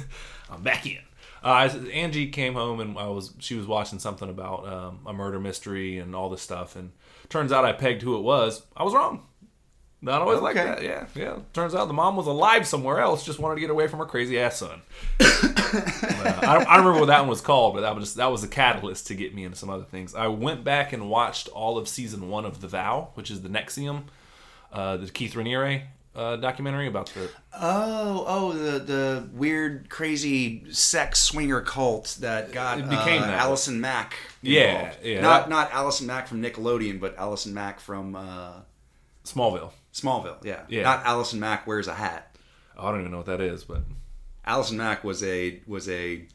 [laughs] I'm back in. Uh, Angie came home and I was she was watching something about um, a murder mystery and all this stuff, and turns out I pegged who it was. I was wrong. Not always like that. Yeah, yeah. Turns out the mom was alive somewhere else, just wanted to get away from her crazy ass son. [coughs] Uh, I, don't, I don't remember what that one was called, but that was that was a catalyst to get me into some other things. I went back and watched all of season one of The Vow, which is the NXIVM, uh, the Keith Raniere uh, documentary about the Oh, oh, the the weird, crazy sex swinger cult that got It became uh, that. Allison Mack. Yeah, involved. yeah, Not not Allison Mack from Nickelodeon, but Allison Mack from uh, Smallville. Smallville. Yeah. Yeah. Not Allison Mack wears a hat. Oh, I don't even know what that is, but Allison Mack was a was a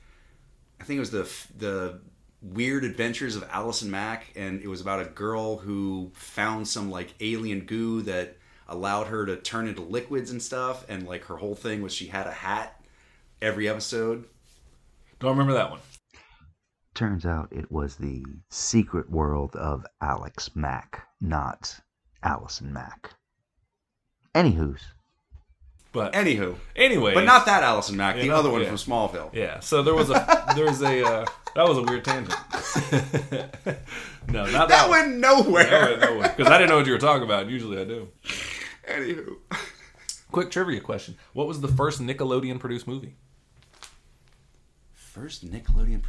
I think it was the the weird adventures of Allison Mack and it was about a girl who found some like alien goo that allowed her to turn into liquids and stuff and like her whole thing was she had a hat every episode. don't remember that one. Turns out it was the secret world of Alex Mack, not Allison Mack. Anywho's. But Anywho, anyway, but not that Allison Mack, the Yeah, other one yeah. from Smallville. Yeah. So there was a there was a uh, that was a weird tangent. [laughs] no, not that, That one. went nowhere. Because I didn't know what you were talking about. Usually I do. Anywho. Quick trivia question: What was the first Nickelodeon produced movie? First Nickelodeon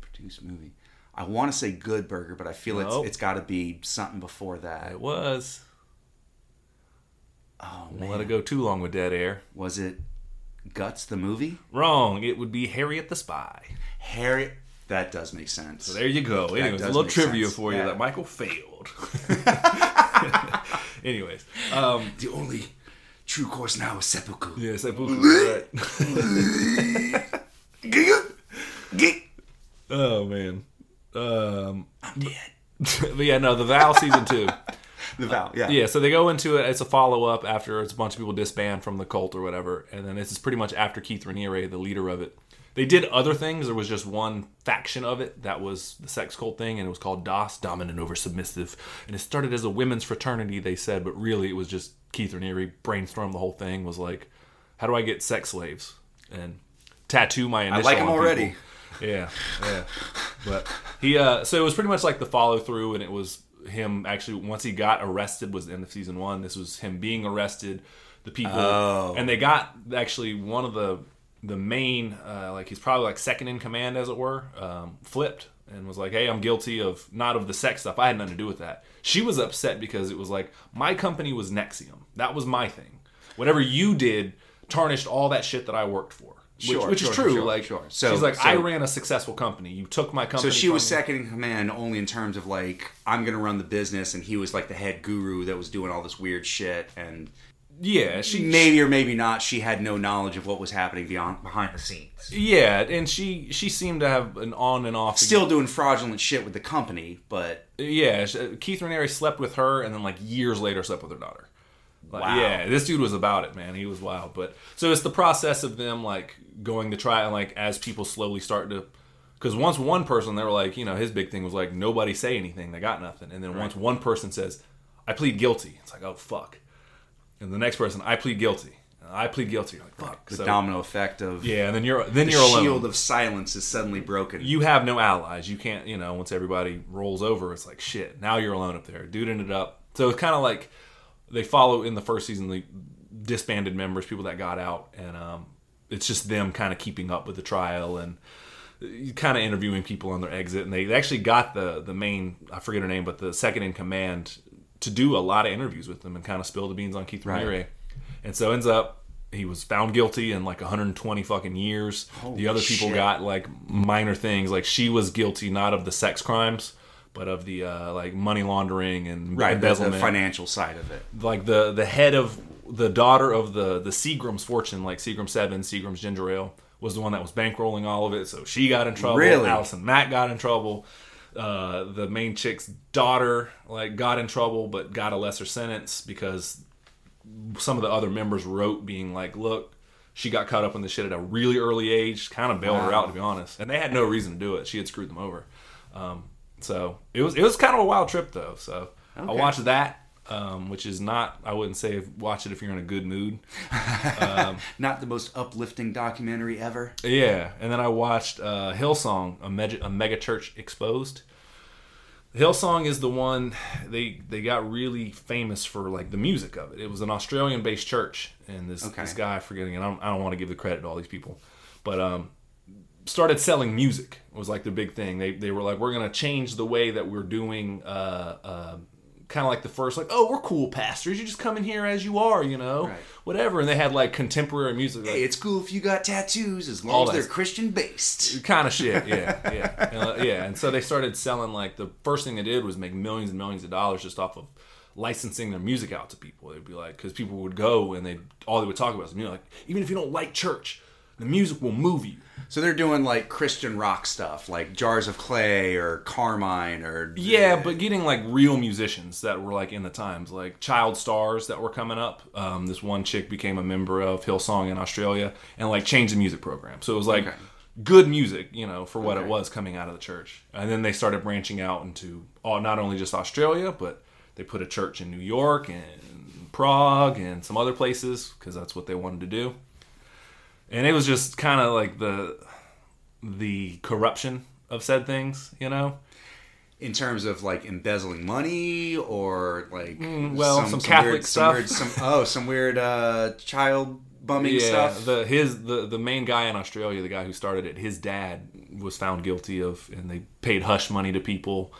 produced movie. I want to say Good Burger, but I feel Nope. it's it's got to be something before that. It was. Oh Won't man, let it go too long with dead air. was it Guts the movie? Wrong. It would be Harriet the Spy. Harriet. That does make sense. So There you go. Anyways, a little trivia sense. for you Yeah. that Michael failed. [laughs] [laughs] Anyways, um, the only true course now is seppuku. yeah, seppuku. right. Oh man. Um, I'm dead. [laughs] but yeah, no, the Vow season two. [laughs] The vow. Yeah. Yeah, so they go into it. It's a follow up after it's a bunch of people disband from the cult or whatever, and then this is pretty much after Keith Raniere, the leader of it. They did other things. There was just one faction of it that was the sex cult thing, and it was called DOS, dominant over submissive. And it started as a women's fraternity, they said, but really it was just Keith Raniere brainstormed the whole thing. Was like, how do I get sex slaves and tattoo my initial? like 'em on already. people? Yeah, yeah. But he, uh, so it was pretty much like the follow through, and it was him actually once he got arrested was the end of season one. This was him being arrested, the people, Oh. and they got actually one of the the main, uh, like he's probably like second in command, as it were, um, flipped and was like, "Hey, I'm guilty of not of the sex stuff. I had nothing to do with that." She was upset because it was like my company was NXIVM. That was my thing. Whatever you did tarnished all that shit that I worked for. Which, Sure, which sure, is true. sure, like, sure. So- she's like, so- I ran a successful company. You took my company. So she was me." second in command only in terms of like I'm gonna run the business, and he was like the head guru that was doing all this weird shit, and Yeah, she maybe or maybe not, she had no knowledge of what was happening beyond behind the scenes. Yeah, and she she seemed to have an on and off. Still doing fraudulent shit with the company, but yeah. she- uh, Keith Raniere slept with her, and then like years later slept with her daughter. Like, Wow. Yeah, this dude was about it, man. He was wild. But so it's the process of them like going to try and like as people slowly start to. Because once one person, they were like, you know, his big thing was like, nobody say anything, they got nothing. And then once one person says, I plead guilty, it's like, oh fuck. And the next person, I plead guilty. I plead guilty. You're like, fuck. The So- domino effect of yeah, and then you're then the you're alone. shield of silence is suddenly broken. you have no allies. You can't, you know, once everybody rolls over, it's like shit. Now you're alone up there. Dude ended up. So it's kind of like they follow in the first season the disbanded members, people that got out, and um, it's just them kind of keeping up with the trial and kind of interviewing people on their exit. And they, they actually got the the main I forget her name, but the second in command to do a lot of interviews with them and kind of spill the beans on Keith Right. And so ends up he was found guilty in like 120 fucking years. the other people shit. got like minor things. Like she was guilty not of the sex crimes, but of the uh, like money laundering and right, the, the financial side of it. like the the head of the daughter of the the Seagram's fortune, like Seagram Seven, Seagram's ginger ale, was the one that was bankrolling all of it. So she got in trouble. Really? Allison Mack got in trouble. Uh, the main chick's daughter like got in trouble, but got a lesser sentence because some of the other members wrote being like, "Look, she got caught up in this shit at a really early age. Kind of bailed her out, to be honest. And they had no reason to do it. She had screwed them over. Um, so it was it was kind of a wild trip though. So I watched that, um, which is not I wouldn't say watch it if you're in a good mood. [laughs] Not the most uplifting documentary ever. Yeah, and then I watched uh, Hillsong, a mega, a mega church exposed. Hillsong is the one they they got really famous for like the music of it. It was an Australian based church, and this Okay. this guy forgetting, and I don't, I don't want to give the credit to all these people, but um, started selling music was like the big thing. They they were like, we're gonna change the way that we're doing. Uh, uh, kind of like the first, like, oh, we're cool pastors. You just come in here as you are, you know, Right. whatever. And they had like contemporary music. Like, Hey, it's cool if you got tattoos as long as they're Christian based. kind of shit [laughs] yeah yeah Uh, yeah and so they started selling like the first thing they did was make millions and millions of dollars just off of licensing their music out to people they'd be like because people would go and they all they would talk about is you know, like even if you don't like church the music will move you So they're doing like Christian rock stuff, like Jars of Clay or Carman or yeah but getting like real musicians that were like in the times like child stars that were coming up. Um, this one chick became a member of hillsong in australia and like changed the music program. So it was like Okay. good music you know for what it was coming out of the church. And then they started branching out into all, not only just australia but they put a church in new york and prague and some other places because that's what they wanted to do and it was just kind of like the the corruption of said things you know in terms of like embezzling money or like Mm, well, some Catholic weird, stuff. Some weird, some, oh, some weird uh, child bumming yeah, stuff. the his the the main guy in Australia, the guy who started it, his dad was found guilty of, and they paid hush money to people,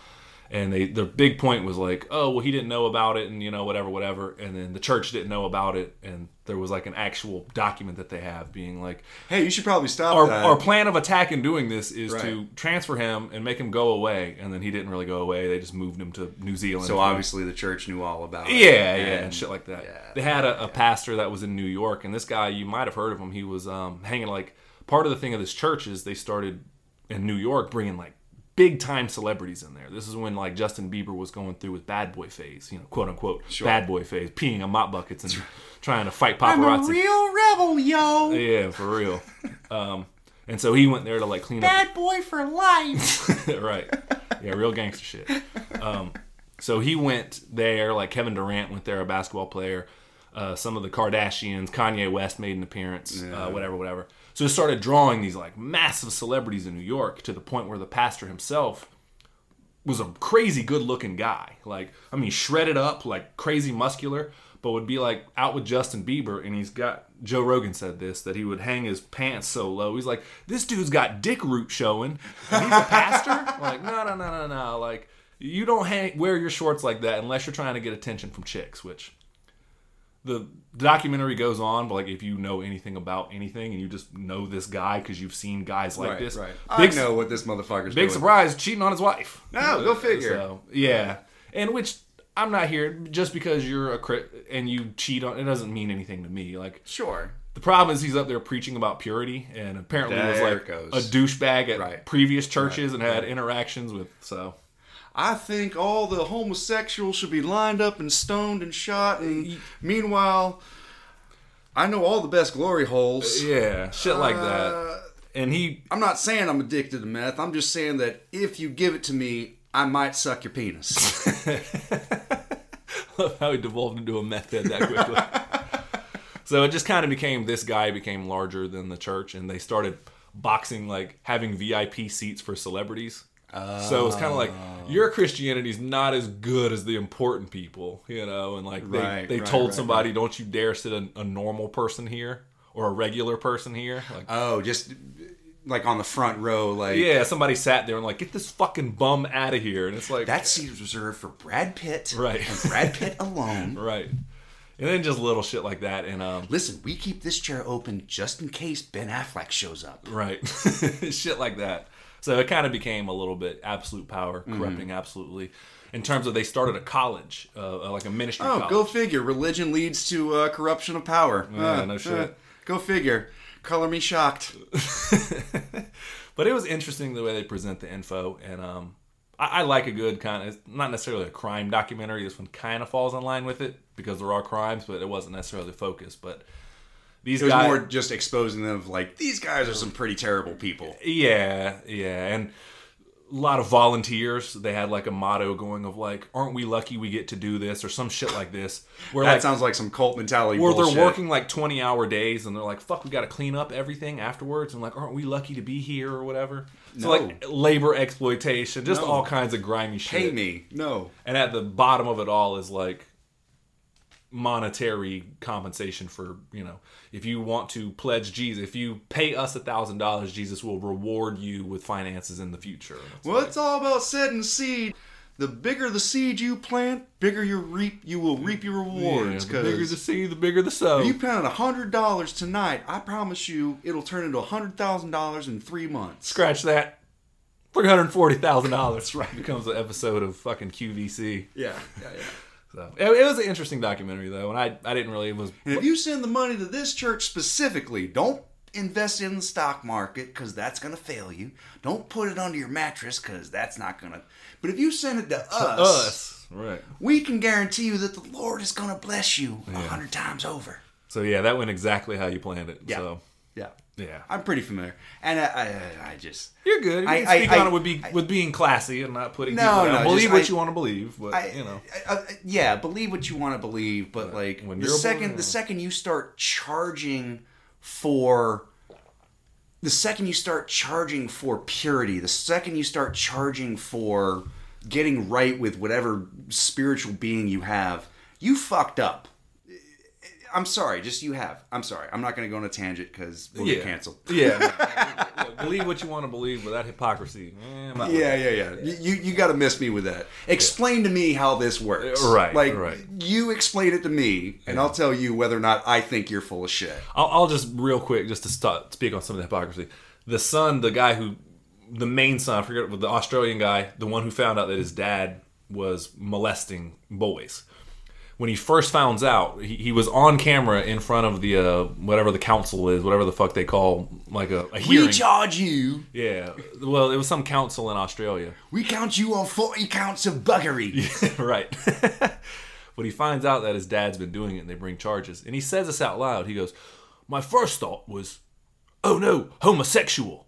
and they their big point was like, oh well, he didn't know about it, and you know whatever, whatever, and then the church didn't know about it, and there was like an actual document that they have being like, hey, you should probably stop our, that. our plan of attack in doing this is Right. to transfer him and make him go away, and then he didn't really go away. They just moved him to New Zealand. so obviously the church knew all about it. yeah, yeah, and shit like that. yeah. They had a, a pastor that was in New York, and this guy, you might have heard of him. He was um, hanging like part of the thing of this church is they started in New York bringing like big time celebrities in there. This is when like Justin Bieber was going through his bad boy phase, you know, quote unquote bad boy phase, peeing on mop buckets and trying to fight paparazzi. I'm a real rebel, yo. yeah, for real. Um, and so he went there to like clean up Bad boy for life. [laughs] right. Yeah, real gangster shit. Um, so he went there, like Kevin Durant went there, a basketball player. Uh, some of the Kardashians, Kanye West made an appearance, uh, whatever, whatever. So it started drawing these like massive celebrities in New York to the point where the pastor himself was a crazy good looking guy. Like, I mean, shredded up, like crazy muscular, but would be like out with Justin Bieber. And he's got, Joe Rogan said this, that he would hang his pants so low. He's like, this dude's got dick root showing. And he's a pastor? [laughs] like, no, no, no, no, no. Like, you don't hang, wear your shorts like that unless you're trying to get attention from chicks, which the documentary goes on, but like if you know anything about anything and you just know this guy because you've seen guys like right, this, right. big I know what this motherfucker's doing. Big doing. surprise, cheating on his wife. No, go figure. So, yeah, and which I'm not here just because you're a crit and you cheat on. It doesn't mean anything to me. Like Sure. the problem is he's up there preaching about purity, and apparently was like goes. a douchebag at Right. previous churches and had interactions with. So I think all the homosexuals should be lined up and stoned and shot. And meanwhile, I know all the best glory holes. yeah, shit like Uh, that. And he I'm not saying I'm addicted to meth. I'm just saying that if you give it to me, I might suck your penis. [laughs] love how he devolved into a meth head that quickly. [laughs] So it just kind of became this guy became larger than the church, and they started boxing like having VIP seats for celebrities. So it's kind of like your Christianity's not as good as the important people, you know, and like they, Right, they right, told right, somebody, "Don't you dare sit a, a normal person here or a regular person here." Like, Oh, just like on the front row, like yeah, somebody sat there and like, "Get this fucking bum out of here," and it's like that seat is reserved for Brad Pitt, Right. And [laughs] Brad Pitt alone. [laughs] right, and then just little shit like that, and um, Listen, we keep this chair open just in case Ben Affleck shows up. Right. [laughs] Shit like that. So it kind of became a little bit absolute power, Mm-hmm. corrupting absolutely. In terms of they started a college, uh, like a ministry Oh, college. go figure. Religion leads to uh, corruption of power. Yeah, Uh, no shit. go figure. Color me shocked. [laughs] but it was interesting the way they present the info, and um, I, I like a good kind of not necessarily a crime documentary. This one kind of falls in line with it because there are crimes, but it wasn't necessarily the focus. But these It was guys, more just exposing them of like these guys are some pretty terrible people. Yeah, yeah, and a lot of volunteers. They had like a motto going of like, "Aren't we lucky we get to do this?" or some shit like this. Where That like, sounds like some cult mentality. where bullshit. they're working like twenty hour days, and they're like, "Fuck, we got to clean up everything afterwards," and like, "Aren't we lucky to be here?" or whatever. So No. like labor exploitation, just No. all kinds of grimy shit. Pay me. No. And at the bottom of it all is like monetary compensation for you know if you want to pledge jesus if you pay us a thousand dollars jesus will reward you with finances in the future Well, like, it's all about setting seed. The bigger the seed you plant, bigger you reap. You will reap your yeah, rewards. the bigger the seed the bigger the sow if you planted hundred dollars tonight, I promise you, it'll turn into a hundred thousand dollars in three months. scratch that $340,000 right becomes an episode of fucking QVC. Yeah, yeah, yeah. So it, it was an interesting documentary though, and I I didn't really it was And if you send the money to this church specifically, don't invest in the stock market because that's going to fail you. Don't put it under your mattress because that's not going to. But if you send it to us, us right. we can guarantee you that the Lord is going to bless you a hundred times over. So yeah, that went exactly how you planned it. Yeah. So Yeah. yeah. I'm pretty familiar. And I, I, I just. You're good. You I- can I- speak I- on it with be with being classy and not putting No, no, Believe just what you want to believe, but you know. I- uh, yeah, believe what you want to believe, but like when the second the second you start charging for the second you start charging for purity, the second you start charging for getting right with whatever spiritual being you have, you fucked up. I'm sorry, just you have. I'm sorry. I'm not going to go on a tangent because we'll yeah. get canceled. Yeah. [laughs] Look, believe what you want to believe without hypocrisy. Eh, with Yeah, yeah, yeah. You you, got to miss me with that. Explain to me how this works. Uh, right, Like right. you explain it to me, and I'll tell you whether or not I think you're full of shit. I'll, I'll just real quick, just to start, speak on some of the hypocrisy. The son, the guy who, the main son, I forget, the Australian guy, the one who found out that his dad was molesting boys. When he first found out, he, he was on camera in front of the uh, whatever the council is, whatever the fuck they call like a, a hearing. We charge you. yeah, well, it was some council in Australia. We count you on forty counts of buggery. [laughs] right. [laughs] but he finds out that his dad's been doing it and they bring charges. And he says this out loud. He goes, My first thought was, oh no, homosexual.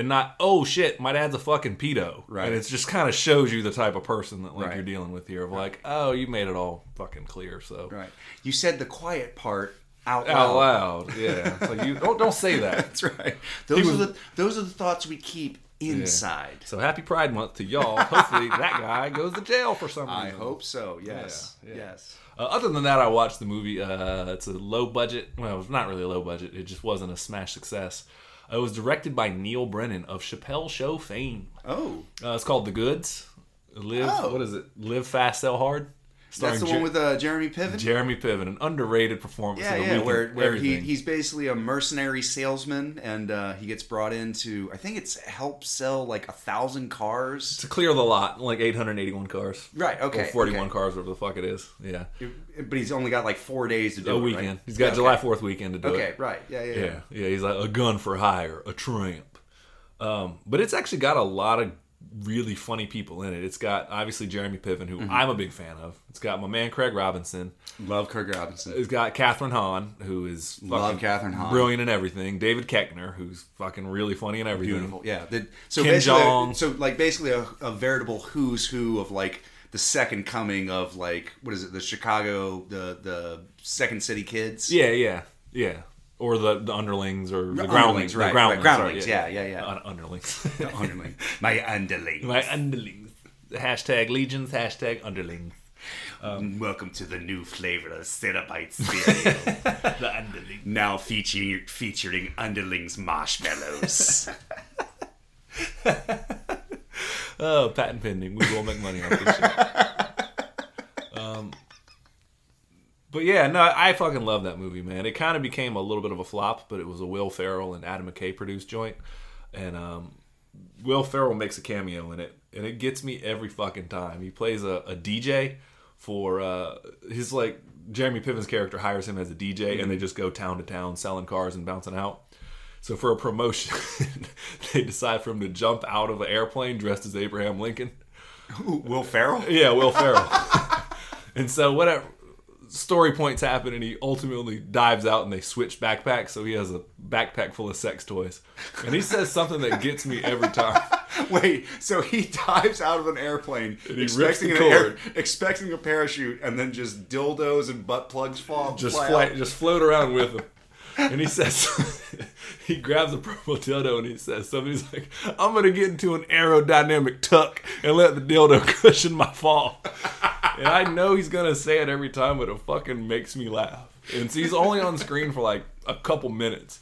And not, oh shit, my dad's a fucking pedo. Right. And it just kind of shows you the type of person that like Right. you're dealing with here of like, oh, you made it all fucking clear. So right. You said the quiet part out loud. out loud. Yeah. It's like you don't don't say that. [laughs] That's right. Those was- are the those are the thoughts we keep inside. So happy Pride Month to y'all. Hopefully that guy goes to jail for some reason. I hope so. Yes. Yeah, yeah. Yes. Uh, other than that, I watched the movie. Uh, it's a low budget. Well, it's not really a low budget. It just wasn't a smash success. Uh, it was directed by Neal Brennan of Chappelle Show fame. Oh, Uh, it's called The Goods. Live. Oh. What is it? Live fast, sell hard. That's the Jer- one with uh, Jeremy Piven. Jeremy Piven, an underrated performance. Yeah, of the yeah, where, where he, he's basically a mercenary salesman, and uh, he gets brought in to I think it's help sell like a thousand cars. to clear the lot, like 881 cars. Right. Okay. Or 41 okay. cars, whatever the fuck it is. Yeah. But he's only got like four days to do A it. weekend. Right? He's got Yeah, July okay. 4th weekend to do it. Okay. Right. Yeah. Yeah. Yeah. Yeah, yeah, he's like a gun for hire, a tramp. Um, but it's actually got a lot of really funny people in it. It's got obviously Jeremy Piven, who Mm-hmm. I'm a big fan of. It's got my man Craig Robinson. Love Craig Robinson. It's got Kathryn Hahn, who is Love Kathryn Hahn. brilliant in everything. David Koechner, who's fucking really funny in everything. Beautiful. Yeah. The, so Kim basically, Jong. so like basically a, a veritable who's who of like the second coming of like what is it? The Chicago, the the Second City Kids. Yeah, yeah, yeah. Or the, the underlings or the groundlings. right, the groundlings, right, sorry, groundlings, yeah, yeah, yeah. Un- underlings. [laughs] The underling. My [laughs] underling. My underlings. Hashtag legions, hashtag underlings. Welcome to the new flavor of Cinnabite cereal. [laughs] The underlings. now featuring featuring underlings marshmallows. Oh, patent pending. We will make money off this. Um, but yeah, no, I fucking love that movie, man. It kind of became a little bit of a flop, but it was a Will Ferrell and Adam McKay produced joint, and um, Will Ferrell makes a cameo in it, and it gets me every fucking time. He plays a, a DJ for uh, his like Jeremy Piven's character hires him as a DJ, and they just go town to town selling cars and bouncing out. So for a promotion, [laughs] they decide for him to jump out of an airplane dressed as Abraham Lincoln. Will Ferrell? Yeah, Will Ferrell. [laughs] and so whatever story points happen, and he ultimately dives out, and they switch backpacks. So he has a backpack full of sex toys, and he says something that gets me every time. [laughs] Wait, so he dives out of an airplane expecting, an air, expecting a parachute, and then just dildos and butt plugs fall. Just fly out. just float around with him. And he says, [laughs] he grabs a purple dildo and he says, somebody's like, I'm going to get into an aerodynamic tuck and let the dildo [laughs] cushion my fall. And I know he's to say it every time, but it fucking makes me laugh. And so he's only on screen for like a couple minutes.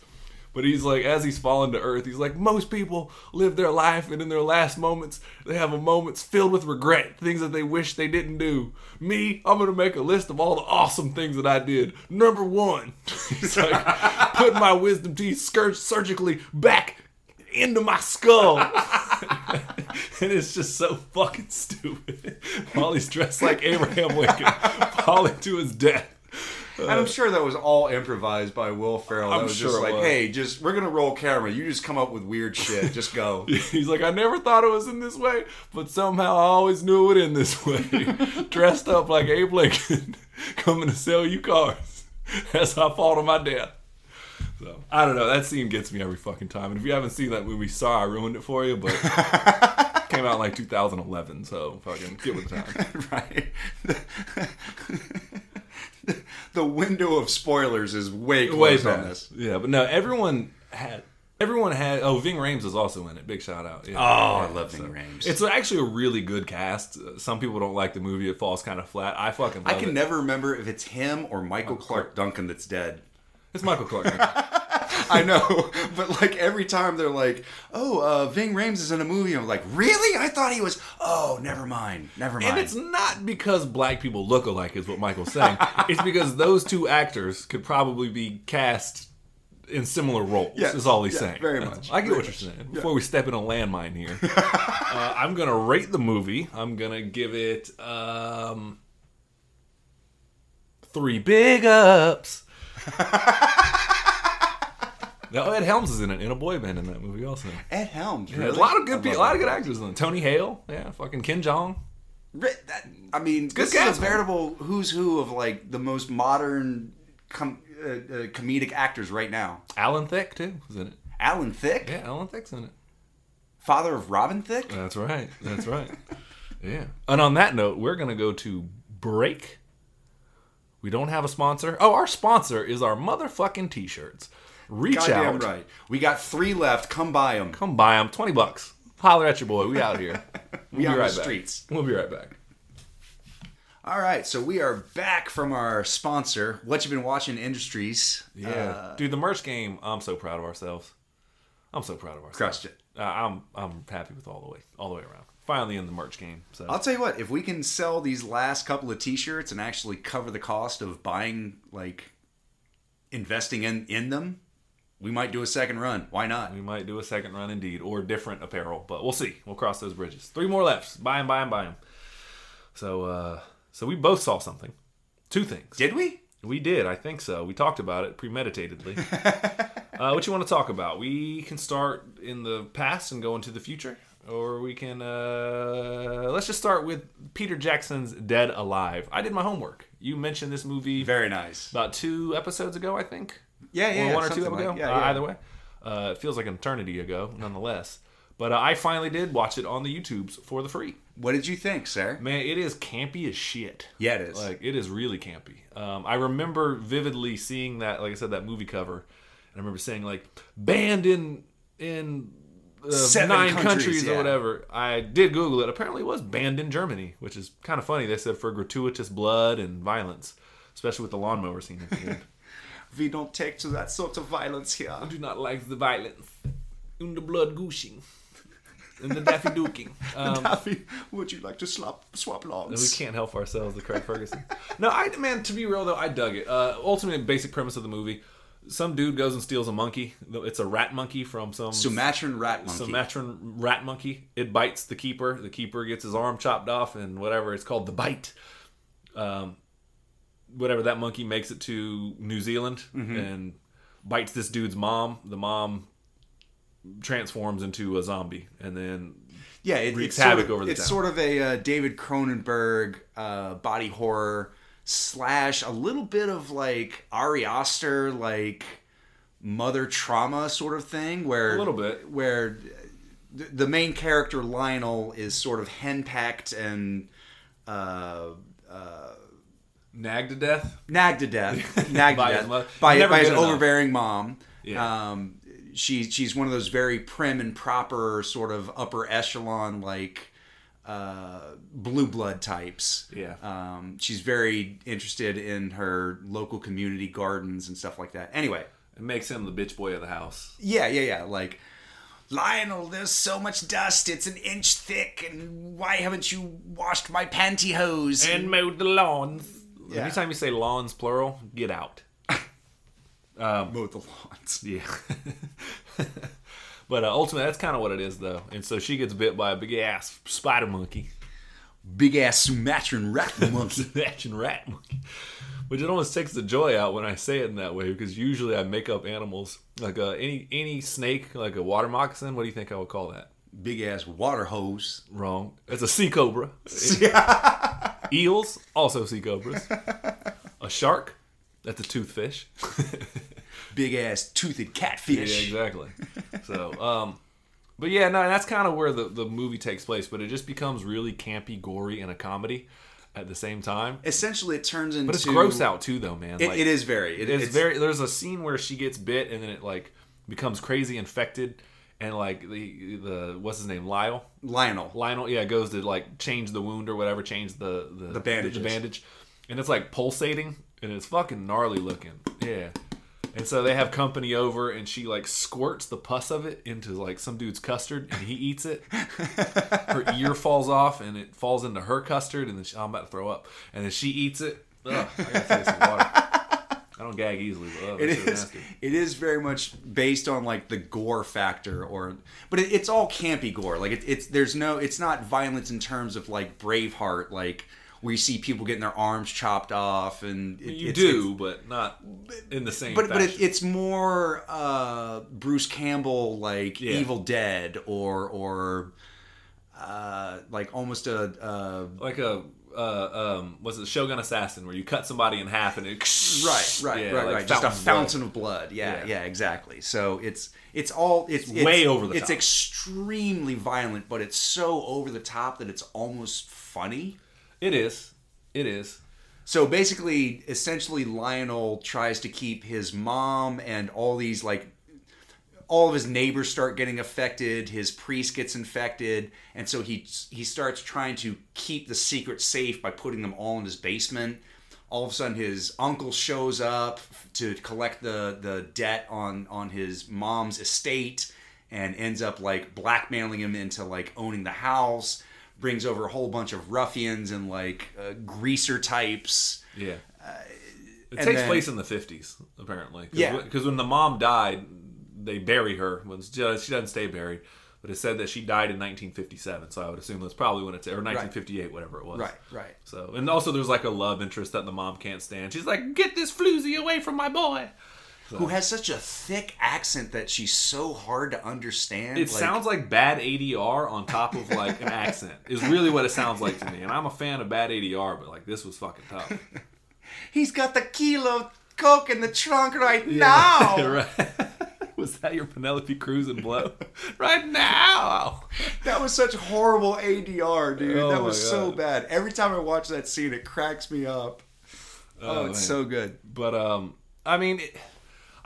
But he's like, as he's falling to earth, he's like, most people live their life and in their last moments, they have a moments filled with regret, things that they wish they didn't do. Me, I'm gonna make a list of all the awesome things that I did. Number one, [laughs] he's like, putting my wisdom teeth surgically back into my skull. [laughs] and it's just so fucking stupid. While he's dressed like Abraham Lincoln, [laughs] falling to his death. and I'm sure that was all improvised by Will Ferrell. I'm that was sure just it like, was. hey, just we're gonna roll camera. You just come up with weird shit. Just go. [laughs] He's like, I never thought it was in this way, but somehow I always knew it in this way. Dressed up like Abe Lincoln, coming to sell you cars. That's how I fall to my death. So I don't know. That scene gets me every fucking time. And if you haven't seen that movie, sorry I ruined it for you, but it [laughs] came out in like 2011. So fucking get with the time. [laughs] right. [laughs] the window of spoilers is way Way on this. Yeah, but no, everyone had. Everyone had. Oh, Ving Rhames is also in it. Big shout out. Yeah. Oh, I love so- Ving Rhames. It's actually a really good cast. Some people don't like the movie; it falls kind of flat. I fucking. I can it. never remember if it's him or Michael oh, Clarke Duncan that's dead. It's Michael Clarke. [laughs] I know, but like every time they're like, "Oh, uh, Ving Rhames is in a movie," I'm like, "Really? I thought he was." Oh, never mind, never mind. and it's not because black people look alike, is what Michael's saying. [laughs] it's because those two actors could probably be cast in similar roles. Yeah, is all he's yeah, saying. very much. I get what you're saying. Before we step in a landmine here, [laughs] uh, I'm gonna rate the movie. I'm gonna give it um, three big ups. [laughs] no, Ed Helms is in it in a boy band in that movie also. Ed Helms. Yeah, really? a lot of good, people, a lot of good actors in it. Tony Hale, yeah, fucking Ken Jeong. That- I mean, this cast, is a man. veritable who's who of like the most modern com- uh, uh, comedic actors right now. Alan Thicke too is in it. Alan Thicke, Yeah, Alan Thicke's in it. father of Robin Thicke. That's right. That's right. [laughs] yeah. And on that note, we're gonna go to break. We don't have a sponsor. Oh, our sponsor is our motherfucking t-shirts. Reach Goddamn out, right. We got three left. Come buy them. come buy them. Twenty bucks. Holler at your boy. We out here. [laughs] We'll We on the back. streets. We'll be right back. All right, so we are back from our sponsor, What You Been Watching Industries. Yeah, Uh, dude, the merch game. I'm so proud of ourselves. I'm so proud of ourselves. crushed it. Uh, I'm I'm happy with all the way all the way around. Finally in the merch game. So I'll tell you what, if we can sell these last couple of t-shirts and actually cover the cost of buying like investing in in them, we might do a second run. Why not? we might do a second run indeed, or different apparel, but we'll see. We'll cross those bridges. Three more left. Buy them, buy them, buy them. So uh, so we both saw something. Two things. Did we? We did, I think so. We talked about it premeditatedly. [laughs] uh, what you want to talk about? We can start in the past and go into the future, or we can. Uh, let's just start with Peter Jackson's Dead Alive. I did my homework. You mentioned this movie Very nice. about two episodes ago, I think. Yeah, yeah, Or yeah, one or two something ago. like- yeah, Uh, yeah. either way, uh, it feels like an eternity ago, nonetheless. But uh, I finally did watch it on the YouTubes for the free. What did you think, sir? Man, it is campy as shit. Yeah, it is. Like it is really campy. Um, I remember vividly seeing that, like I said, that movie cover. And I remember saying like banned in in uh, Seven nine countries, countries, yeah. or whatever. I did Google it. Apparently, it was banned in Germany, which is kind of funny. They said for gratuitous blood and violence, especially with the lawnmower scene at the end. [laughs] we don't take to that sort of violence here. I do not like the violence and the blood gushing and the daffy duking. [laughs] Um, Daffy, would you like to swap logs? we can't help ourselves, the Craig Ferguson. [laughs] no, I man, to be real though, I dug it. Uh, ultimate basic premise of the movie: some dude goes and steals a monkey. It's a rat monkey from some Sumatran rat monkey. Sumatran rat monkey. It bites the keeper. The keeper gets his arm chopped off, and whatever it's called, the bite. Um, whatever that monkey makes it to New Zealand Mm-hmm. and bites this dude's mom. The mom transforms into a zombie, and then yeah, it, wreaks it's sort havoc of, over the It's town. sort of a uh, David Cronenberg uh, body horror slash a little bit of like Ari Aster like mother trauma sort of thing where A little bit. where the, main character Lionel is sort of henpecked and uh, uh, nagged to death. nagged to death, [laughs] nagged By to death by, by his enough. overbearing mom. Yeah. Um, she she's one of those very prim and proper sort of upper echelon like uh, blue blood types. Yeah. Um, she's very interested in her local community gardens and stuff like that. Anyway, It makes him the bitch boy of the house. yeah, yeah, yeah. Like Lionel, there's so much dust; it's an inch thick, and why haven't you washed my pantyhose? And mowed the lawns. Yeah. Anytime you say lawns plural, get out. [laughs] mowed the lawns. Yeah. [laughs] but uh, ultimately, that's kind of what it is, though. And so she gets bit by a big ass spider monkey, Big ass Sumatran rat [laughs] monkey. action rat monkey, which it almost takes the joy out when I say it in that way because usually I make up animals like uh, any any snake, like a water moccasin. What do you think I would call that? Big ass water hose. Wrong. It's a sea cobra. [laughs] Eels, also sea cobras. A shark, that's a toothfish. [laughs] Big ass toothed catfish. Yeah, exactly. So, um, but yeah, no, that's kind of where the, the movie takes place. But it just becomes really campy, gory, and a comedy at the same time. Essentially, it turns into. But it's gross out too, though, man. It, Like, it is very. It, it's very. There's a scene where she gets bit, and then it like becomes crazy infected, and like the the what's his name, Lyle. Lionel. Lionel, yeah, goes to like change the wound or whatever, change the the, The bandages. the bandage, and it's like pulsating, and it's fucking gnarly looking. Yeah, and so they have company over, and she like squirts the pus of it into like some dude's custard, and he eats it. [laughs] her ear falls off, and it falls into her custard, and then she, I'm about to throw up, and then she eats it. Ugh, I gotta take some water. [laughs] I don't gag easily, but ugh, It is. nasty. It is very much based on like the gore factor, or but it, it's all campy gore. Like it, it's there's no. It's not violence in terms of like Braveheart, like where you see people getting their arms chopped off, and it, You it's- do, but not in the same. but but it, it's more uh, Bruce Campbell like Yeah. Evil Dead or or uh, like almost a uh, like a uh, um, was it Shogun Assassin where you cut somebody in half and it [laughs] right right Yeah, right like right just a fountain of blood. of blood yeah, Yeah. yeah exactly so it's it's all it's, it's way over the it's top. extremely violent but it's so over the top that it's almost funny It is, it is. So basically, essentially, Lionel tries to keep his mom and all these like all of his neighbors start getting affected. His priest gets infected, and so he he starts trying to keep the secret safe by putting them all in his basement. All of a sudden, his uncle shows up to collect the the debt on on his mom's estate, and ends up like blackmailing him into like owning the house. Brings over a whole bunch of ruffians and like uh, greaser types. Yeah. it Uh, and takes then- place in the fifties, apparently. Cause Yeah. Because when the mom died, they bury her. When she does- she doesn't stay buried, but it said that she died in 1957. So I would assume that's probably when it's or 1958, whatever it was. Right, right. So and also there's like a love interest that the mom can't stand. She's like, "Get this floozy away from my boy." Who has such a thick accent that she's so hard to understand. It like- sounds like bad ADR on top of like an accent. Is really what it sounds like to me. And I'm a fan of bad ADR, but like this was fucking tough. [laughs] he's got the kilo coke in the trunk right now. [laughs] right. [laughs] Was that your Penelope Cruz and blow? right now. That was such horrible ADR, dude. Oh that was so bad. Every time I watch that scene, it cracks me up. Oh, it's man. so good. But um, I mean, it,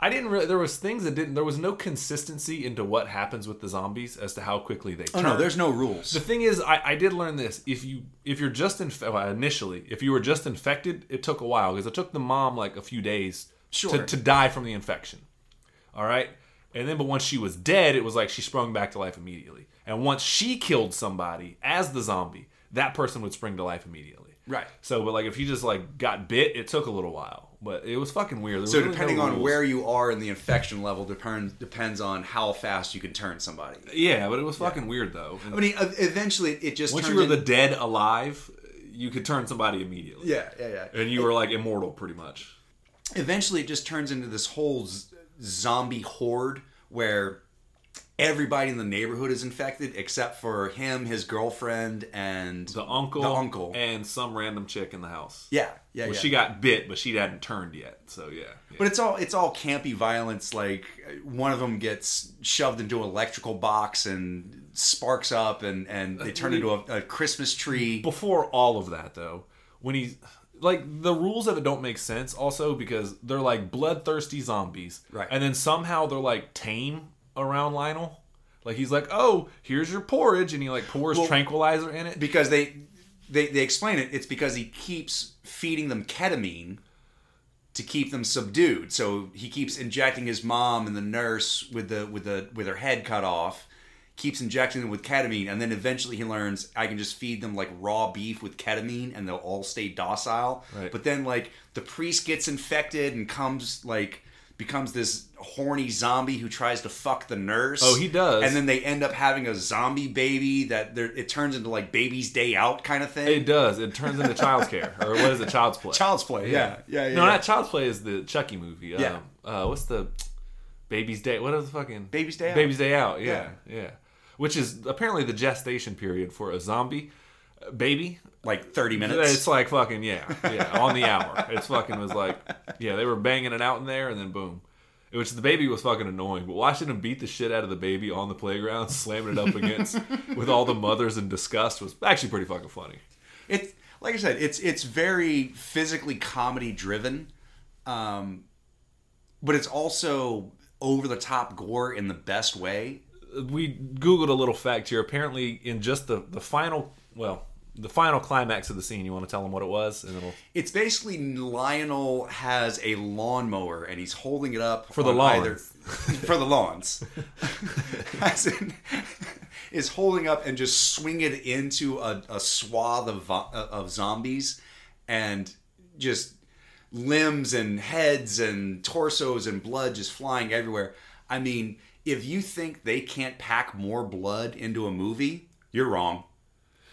I didn't really. There was things that didn't. There was no consistency into what happens with the zombies as to how quickly they Oh no, there's no rules. The thing is, I, I did learn this. If you if you're just inf- well, initially, if you were just infected, it took a while because it took the mom like a few days Sure. to, to die from the infection. All right, and then but once she was dead, it was like she sprung back to life immediately. And once she killed somebody as the zombie, that person would spring to life immediately. Right. So, but like if you just like got bit, it took a little while, but it was fucking weird. There So really depending no on rules. where you are in the infection level depends depends on how fast you can turn somebody. yeah, but it was fucking weird though. I mean, eventually it just once turns you were the dead alive, you could turn somebody immediately. yeah, yeah, yeah. and you were like immortal pretty much. eventually it just turns into this whole z- zombie horde where everybody in the neighborhood is infected except for him, his girlfriend, and The uncle, The uncle. and some random chick in the house. yeah, yeah, Well, yeah. she got bit, but she hadn't turned yet. So yeah, yeah. but it's all it's all campy violence. Like one of them gets shoved into an electrical box and sparks up, and and they turn into a, a Christmas tree. before all of that though, when he's like the rules of it don't make sense. Also because they're like bloodthirsty zombies, Right. And then somehow they're like tame around Lionel. Like he's like, oh, here's your porridge, and he like pours Well, tranquilizer in it. because they they they explain it it's because he keeps feeding them ketamine to keep them subdued so he keeps injecting his mom and the nurse with the with the with her head cut off keeps injecting them with ketamine and then eventually he learns i can just feed them like raw beef with ketamine and they'll all stay docile Right. but then like the priest gets infected and comes like becomes this horny zombie who tries to fuck the nurse Oh, he does. and then they end up having a zombie baby that it turns into like baby's day out kind of thing. It does. It turns into child's care, or what is it? Child's play. Child's play, yeah, yeah, yeah. No, yeah. not child's play. Is the Chucky movie? Yeah. Um, uh, what's the baby's day? What is the fucking Baby's Day Out. Baby's day out. Yeah, yeah. Which is apparently the gestation period for a zombie uh, baby. like thirty minutes. It's like fucking yeah, yeah, on the hour. It's fucking was like yeah, they were banging it out in there, and then boom. Which the baby was fucking annoying, but watching him beat the shit out of the baby on the playground, [laughs] slamming it up against with all the mothers in disgust was actually pretty fucking funny. it's like I said, it's it's very physically comedy driven, um, but it's also over the top gore in the best way. we googled a little fact here. Apparently, in just the the final, well, the final climax of the scene, you want to tell them what it was, and it'll It's basically Lionel has a lawnmower and he's holding it up For the lawns. either- [laughs] for the lawns. [laughs] As in, [laughs] is holding up and just swing it into a, a swath of uh, of zombies and just limbs and heads and torsos and blood just flying everywhere. I mean, if you think they can't pack more blood into a movie, you're wrong.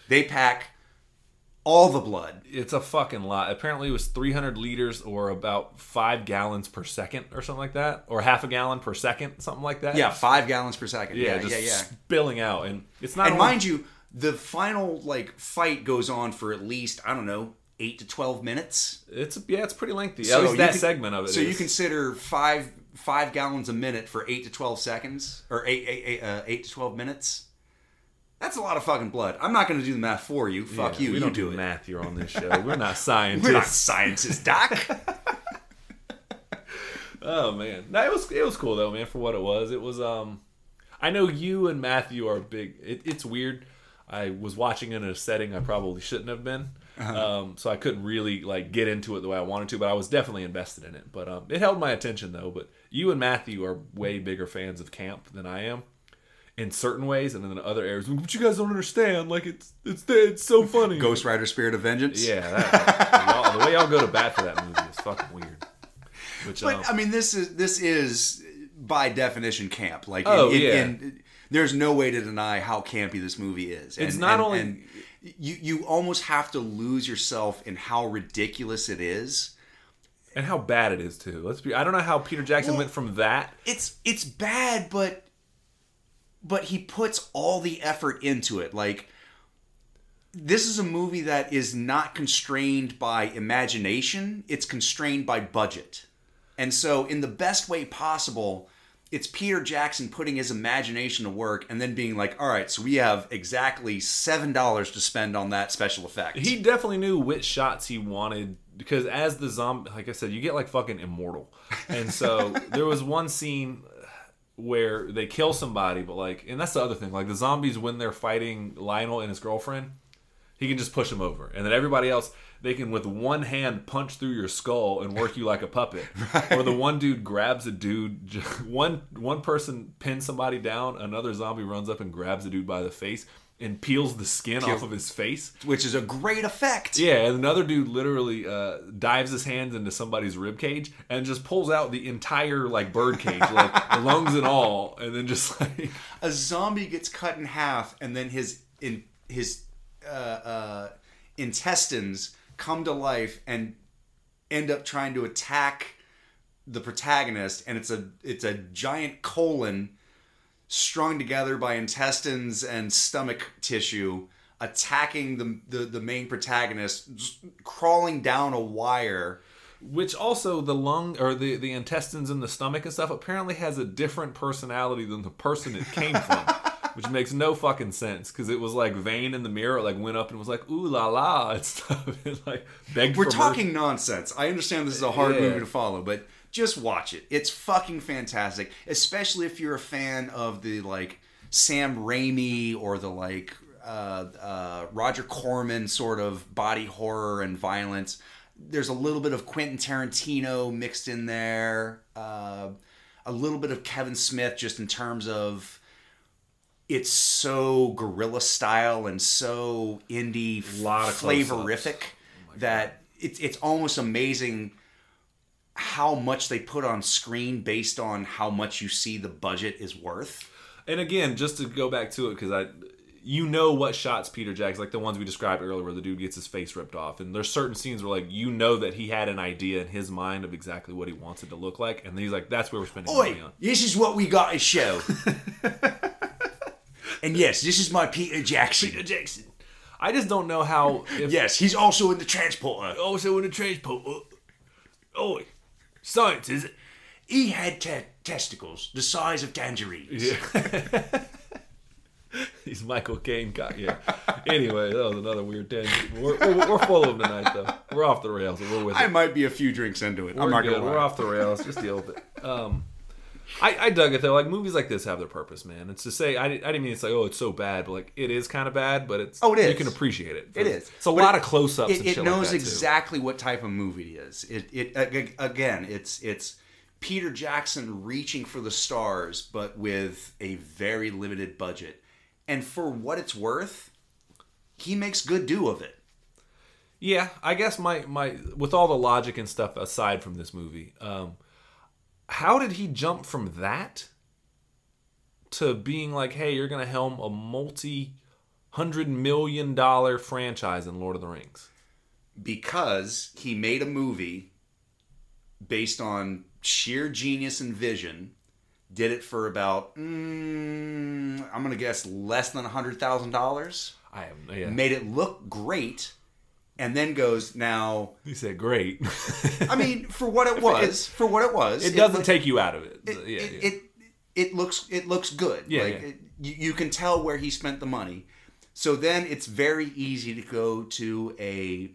They pack all the blood. it's a fucking lot. Apparently, it was 300 liters or about five gallons per second, or something like that, or half a gallon per second, something like that. Yeah, five gallons per second. yeah, Yeah, just yeah, yeah. spilling out, and it's not. And only- mind you, the final like fight goes on for at least I don't know eight to twelve minutes. it's yeah, it's pretty lengthy. So At least that can- segment of it. So you consider five five gallons a minute for eight to twelve seconds, or eight eight, eight, uh, eight to twelve minutes. That's a lot of fucking blood. I'm not going to do the math for you. Fuck Yeah, you. We you don't do do it. math here on this show. We're not [laughs] scientists. We're not scientists, Doc. [laughs] Oh man, no, it was it was cool though, man. For what it was, it was. Um, I know you and Matthew are big. It, it's weird. I was watching in a setting I probably shouldn't have been, um, so I couldn't really like get into it the way I wanted to. But I was definitely invested in it. But um, it held my attention though. But you and Matthew are way bigger fans of camp than I am. In certain ways, and then in other areas, but you guys don't understand. Like it's it's it's so funny. Ghost Rider: Spirit of Vengeance. Yeah, that, the way y'all go to bat for that movie is fucking weird. Which, But um, I mean, this is this is by definition camp. Like, Oh, in, yeah. in- there's no way to deny how campy this movie is. It's not and- only- and you you almost have to lose yourself in how ridiculous it is. and how bad it is too. Let's be. I don't know how Peter Jackson Well- went from that. It's it's bad, but but he puts all the effort into it. Like this is a movie that is not constrained by imagination; it's constrained by budget. And so, in the best way possible, it's Peter Jackson putting his imagination to work and then being like, all right, so we have exactly seven dollars to spend on that special effect. He definitely knew which shots he wanted because as the zombie, like I said, you get like fucking immortal, and so [laughs] there was one scene where they kill somebody, but like, and that's the other thing, like the zombies when they're fighting Lionel and his girlfriend, he can just push them over, and then everybody else they can with one hand punch through your skull and work you like a puppet. [laughs] Or the one dude grabs a dude, [laughs] one one person pins somebody down, another zombie runs up and grabs the dude by the face and peels the skin off of his face. which is a great effect. Yeah, and another dude literally uh, dives his hands into somebody's rib cage and just pulls out the entire like bird cage, [laughs] like lungs and all, and then just like A zombie gets cut in half, and then his in his uh, uh, intestines come to life and end up trying to attack the protagonist, and it's a it's a giant colon strung together by intestines and stomach tissue attacking the the, the main protagonist crawling down a wire which also the lung or the the intestines and the stomach and stuff apparently has a different personality than the person it came [laughs] from. Which makes no fucking sense because it was like Vane in the mirror, like went up and was like "ooh la la" and [laughs] stuff, and like begged. We're for mercy. talking nonsense. I understand this is a hard Yeah. movie to follow, but just watch it. It's fucking fantastic, especially if you're a fan of the like Sam Raimi or the like uh, uh, Roger Corman sort of body horror and violence. There's a little bit of Quentin Tarantino mixed in there, uh, a little bit of Kevin Smith, just in terms of it's so guerrilla style and so indie Lot of flavorific that it's it's almost amazing how much they put on screen based on how much you see the budget is worth. And again, just to go back to it, because I, you know what shots Peter Jackson, like the ones we described earlier, where the dude gets his face ripped off, and there's certain scenes where like you know that he had an idea in his mind of exactly what he wants it to look like, and then he's like, "That's where we're spending Oi, money on." this is what we got to show. [laughs] and yes, this is my Peter Jackson. Peter Jackson. I just don't know how. [laughs] If, Yes, he's also in the transporter. Also in the transport. Oh, science is it? He had te- testicles the size of tangerines. [laughs] He's Michael Caine. Got yeah. Anyway, that was another weird tangent. We're, we're, we're full of them tonight, though. We're off the rails. We're with it. I might be a few drinks into it. We're I'm not good. gonna lie. We're off the rails. Just deal with it. Um, I, I dug it though. Like movies like this have their purpose, man. It's to say I, I didn't mean it's like oh it's so bad, but like it is kind of bad, but it's Oh, it You can appreciate it. It is. It's a But lot it- of close ups. it, it knows like that, too. exactly what type of movie it is. It it again, it's it's Peter Jackson reaching for the stars, but with a very limited budget. And for what it's worth, he makes good do of it. Yeah, I guess my my with all the logic and stuff aside from this movie, um, how did he jump from that to being like, hey, you're gonna helm a multi hundred million dollar franchise in Lord of the Rings? because he made a movie based on sheer genius and vision. Did it for about, mm, I'm gonna guess, less than a hundred thousand dollars. I have yeah. Made it look great, and then goes now. He said, "Great." I mean, for what it [laughs] was, for what it was, it doesn't take you out of it. It, yeah, it, yeah. it it looks it looks good. Yeah, like yeah. You, you can tell where he spent the money. So then it's very easy to go to a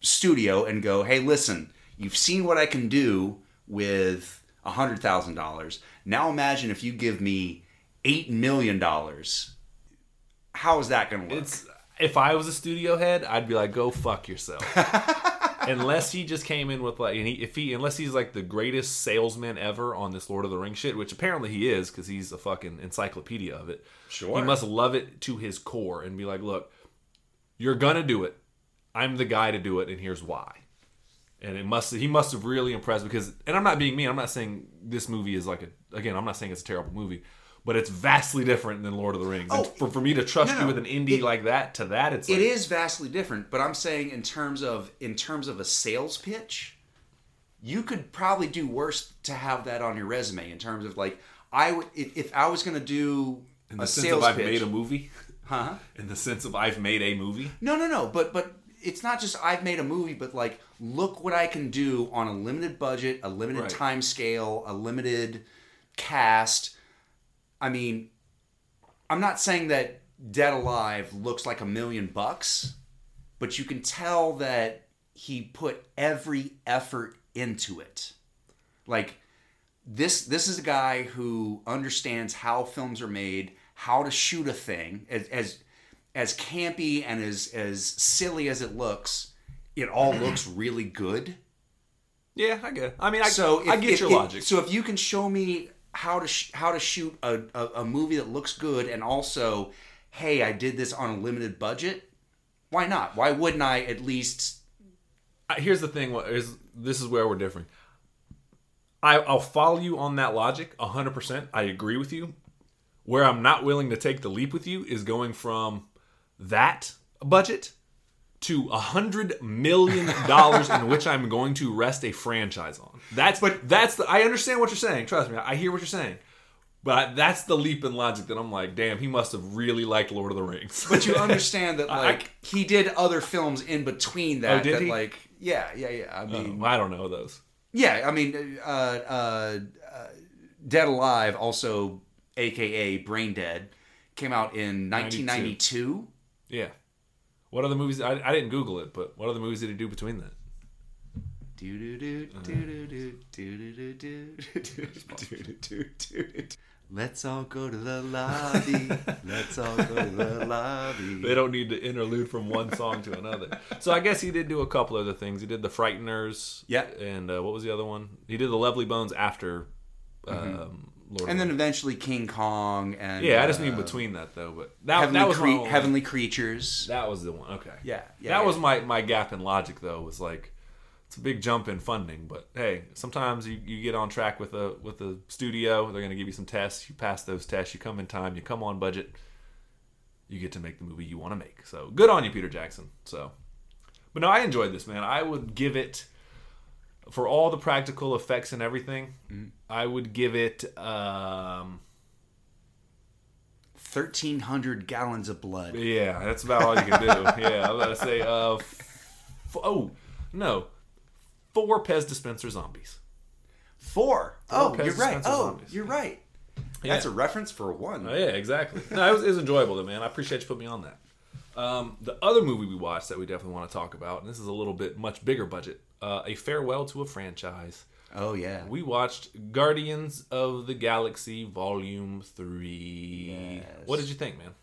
studio and go, "Hey, listen, you've seen what I can do with a hundred thousand dollars. Now imagine if you give me eight million dollars. How is that going to work?" It's if I was a studio head, I'd be like, "Go fuck yourself." [laughs] unless he just came in with like, and he, if he, unless he's like the greatest salesman ever on this Lord of the Rings shit, which apparently he is, because he's a fucking encyclopedia of it. Sure. he must love it to his core and be like, "Look, you're gonna do it. I'm the guy to do it, and here's why." And it must he must have really impressed because, and I'm not being mean. I'm not saying this movie is like a again. I'm not saying it's a terrible movie. But it's vastly different than Lord of the Rings. And Oh, for, for me to trust no, you with an indie It- like that to that, it's like, It is vastly different, but I'm saying in terms of in terms of a sales pitch, you could probably do worse to have that on your resume. In terms of like, I would if, I was going to do in a the sense sales of I've pitch, made a movie. huh? In the sense of I've made a movie. No, no, no. But but it's not just I've made a movie, but like look what I can do on a limited budget, a limited Right. time scale, a limited cast. I mean, I'm not saying that Dead Alive looks like a million bucks, but you can tell that he put every effort into it. Like this this is a guy who understands how films are made, how to shoot a thing as as, as campy and as as silly as it looks, it all [clears throat] looks really good. Yeah, I get. It. I mean, I, So I get if- your if- logic. So if you can show me how to sh- how to shoot a, a, a movie that looks good and also, hey, I did this on a limited budget, why not? Why wouldn't I at least? Here's the thing is this is where we're different I, i'll follow you on that logic 100% i agree with you where i'm not willing to take the leap with you is going from that budget to a hundred million dollars in which i'm going to rest a franchise on that's but that's the i understand what you're saying trust me i hear what you're saying but that's the leap in logic that i'm like damn he must have really liked lord of the rings But you [laughs] understand that I- like he did other films in between that. Oh, did that he? like yeah yeah yeah. I mean i don't know those yeah I mean uh, uh, uh, Dead Alive also AKA Brain Dead came out in 1992. Yeah. What other movies? I, I didn't Google it, but what other movies did he do between that? Do do do do do do do do do do do do. Let's all go to the lobby. [laughs] Let's all go to the lobby. They don't need to interlude from one song to another. So I guess he did do a couple other things. He did the Frighteners. Yeah. And uh, what was the other one? He did the Lovely Bones after um, Lord. And then eventually King Kong and yeah, I just mean uh, between that though. But that, Heavenly, that was Cre- only- Heavenly Creatures. That was the one. Okay. Yeah, yeah, that yeah. was my my gap in logic though. Was like it's a big jump in funding, but hey, sometimes you, you get on track with a with a studio. They're going to give you some tests. You pass those tests. You come in time. You come on budget. You get to make the movie you want to make. So good on you, Peter Jackson. So, but no, I enjoyed this man. I would give it for all the practical effects and everything. Mm-hmm. I would give it. um Thirteen hundred gallons of blood. Yeah, that's about all you can do. [laughs] yeah, I was about to say, uh, f- oh no, four Pez dispenser zombies. Four. Oh, Pez you're right. Oh, zombies. you're right. Yeah. That's a reference for one. Oh, yeah, exactly. No, it was, it was enjoyable though, man. I appreciate you putting me on that. Um, the other movie we watched that we definitely want to talk about, and this is a little bit much bigger budget, uh, a farewell to a franchise. Oh yeah. We watched Guardians of the Galaxy Volume Three. Yes. What did you think, man?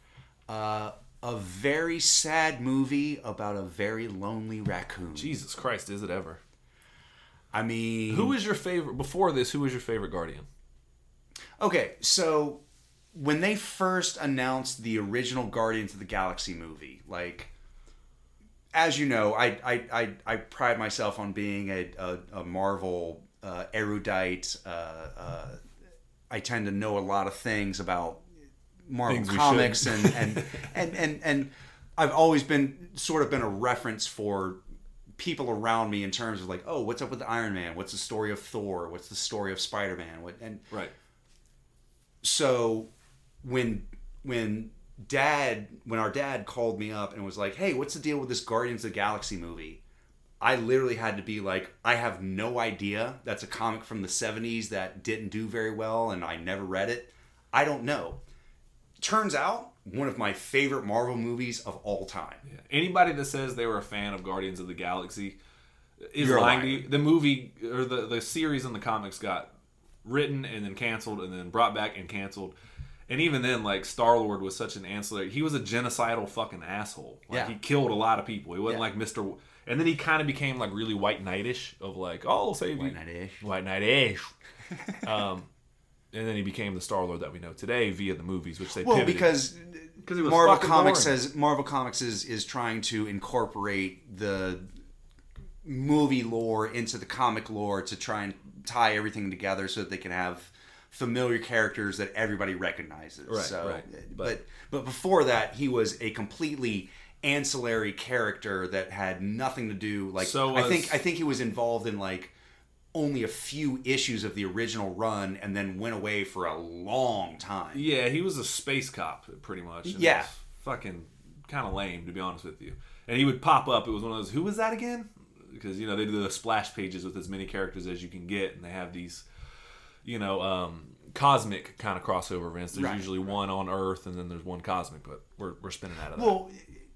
Uh, a very sad movie about a very lonely raccoon. Jesus Christ, is it ever? I mean, Who is your favorite? Before this, who was your favorite Guardian? Okay, so when they first announced the original Guardians of the Galaxy movie, like as you know, I I, I, I pride myself on being a, a, a Marvel uh, erudite. Uh, uh, I tend to know a lot of things about Marvel Things comics and, [laughs] and, and and and I've always been sort of been a reference for people around me in terms of like, oh, what's up with Iron Man? What's the story of Thor? What's the story of Spider Man? What and Right. so when when dad when our dad called me up and was like hey what's the deal with this guardians of the galaxy movie i literally had to be like i have no idea that's a comic from the 70s that didn't do very well and i never read it i don't know turns out one of my favorite marvel movies of all time Yeah. Anybody that says they were a fan of Guardians of the Galaxy is You're lying to you. The movie or the the series in the comics got written and then canceled and then brought back and canceled. And even then, like Star Lord was such an ancillary. He was a genocidal fucking asshole. Like Yeah. he killed a lot of people. He wasn't Yeah. like Mister. And then he kind of became like really white knightish of like, oh, I'll save White you. Knight-ish. White knightish. [laughs] um, and then he became the Star Lord that we know today via the movies, which they well pivoted. because 'Cause it Marvel Comics boring. says Marvel Comics is is trying to incorporate the movie lore into the comic lore to try and tie everything together so that they can have familiar characters that everybody recognizes. Right, so, right. Eh, but but before that, he was a completely ancillary character that had nothing to do like So I think I think he was involved in like only a few issues of the original run and then went away for a long time. Yeah, he was a space cop, pretty much. Yeah. fucking kind of lame, to be honest with you. And he would pop up. It was one of those. Who was that again? Because you know they do the splash pages with as many characters as you can get, and they have these, you know, um, cosmic kind of crossover events. There's Right, usually one on Earth and then there's one cosmic, but we're, we're spinning out of that. Well,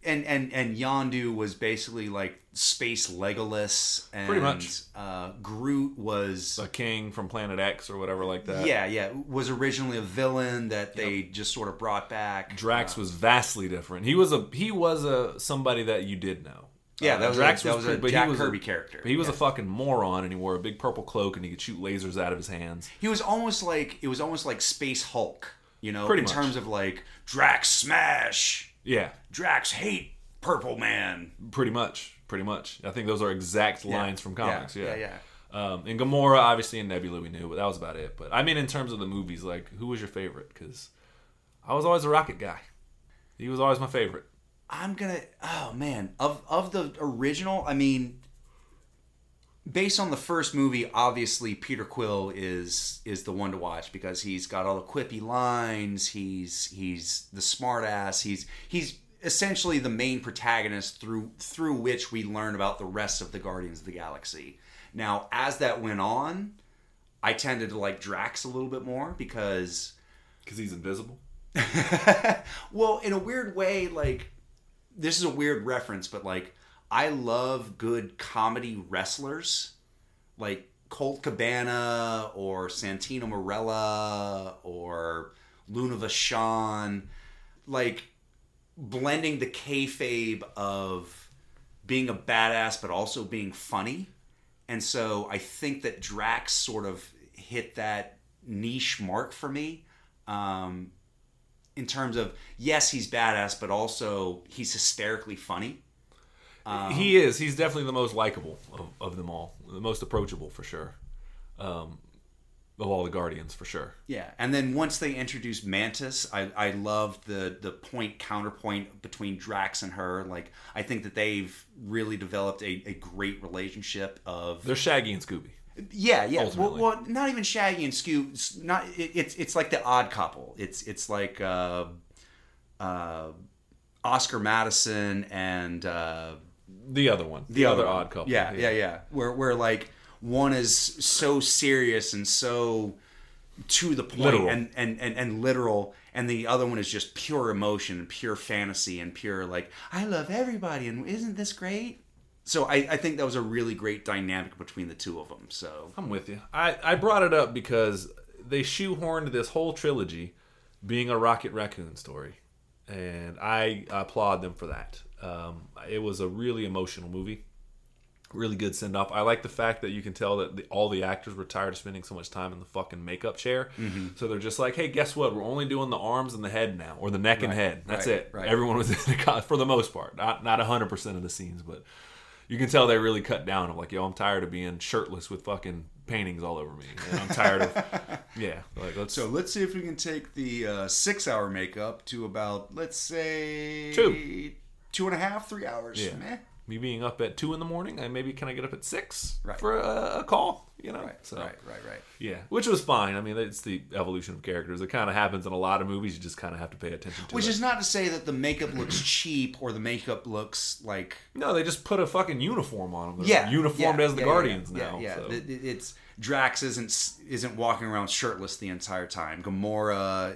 and and and Yondu was basically like space Legolas, and Pretty much. Uh, Groot was a king from Planet X or whatever like that. yeah, yeah, was originally a villain that they just sort of brought back. Drax was vastly different. He was a he was a somebody that you did know. Yeah, Uh, that was Drax a, that was, pretty- a but he Jack was a- Kirby character. But he was Yeah. a fucking moron, and he wore a big purple cloak, and he could shoot lasers out of his hands. He was almost like it was almost like Space Hulk, you know, Pretty in much. terms of like Drax smash, Yeah, Drax hate Purple Man. pretty much, pretty much. I think those are exact lines from comics. Yeah, yeah, Um, and Gamora, obviously, and Nebula, we knew, but that was about it. But I mean, in terms of the movies, like, who was your favorite? Because I was always a Rocket guy. He was always my favorite. I'm gonna. Oh man, of of the original, I mean, based on the first movie, obviously Peter Quill is is the one to watch because he's got all the quippy lines. He's he's the smart ass. He's he's essentially the main protagonist through through which we learn about the rest of the Guardians of the Galaxy. Now, as that went on, I tended to like Drax a little bit more because Because he's invisible. [laughs] well, in a weird way, like this is a weird reference, but like I love good comedy wrestlers, like Colt Cabana or Santino Marella or Luna Vachon, like blending the kayfabe of being a badass but also being funny. And so I think that Drax sort of hit that niche mark for me. Um, in terms of yes, he's badass, but also he's hysterically funny. he is. He's definitely the most likable of, of them all. The most approachable, for sure. Um, of all the Guardians, for sure. Yeah, and then once they introduced Mantis, I I loved the the point counterpoint between Drax and her. Like I think that they've really developed a, a great relationship of They're Shaggy and Scooby. Yeah yeah well, well not even Shaggy and Scoot it's not it, it's it's like the odd couple. It's it's like uh, uh, Oscar Madison and. Uh, The other one. The, the other, one. odd couple. Yeah, yeah, yeah. Where where like one is so serious and so to the and, and, and, and literal and the other one is just pure emotion and pure fantasy and pure like I love everybody and isn't this great? So I, I think that was a really great dynamic between the two of them. So I'm with you. I, I brought it up because they shoehorned this whole trilogy being a Rocket Raccoon story. And I applaud them for that. Um, it was a really emotional movie. Really good send off. I like the fact that you can tell that the, all the actors were tired of spending so much time in the fucking makeup chair. Mm-hmm. So they're just like, hey, guess what? We're only doing the arms and the head now, or the neck and head. That's right, it. right. Everyone was [laughs] in the for the most part, not not hundred percent of the scenes, but you can tell they really cut down. I'm like, yo, I'm tired of being shirtless with fucking paintings all over me. And I'm tired of, [laughs] yeah, like let's. So let's see if we can take the uh, six hour makeup to about let's say Two. two and a half, three hours. Yeah. Meh. Me being up at two in the morning, and maybe can I get up at six Right. for a, a call? You know, Right, so right, right, right. yeah, which was fine. I mean, it's the evolution of characters. It kind of happens in a lot of movies. You just kind of have to pay attention to Which it. is not to say that the makeup looks cheap or the makeup looks like no, they just put a fucking uniform on them. They're yeah, uniformed yeah, as the yeah, Guardians yeah, now. Yeah, so. It- it- it's Drax isn't isn't walking around shirtless the entire time. Gamora,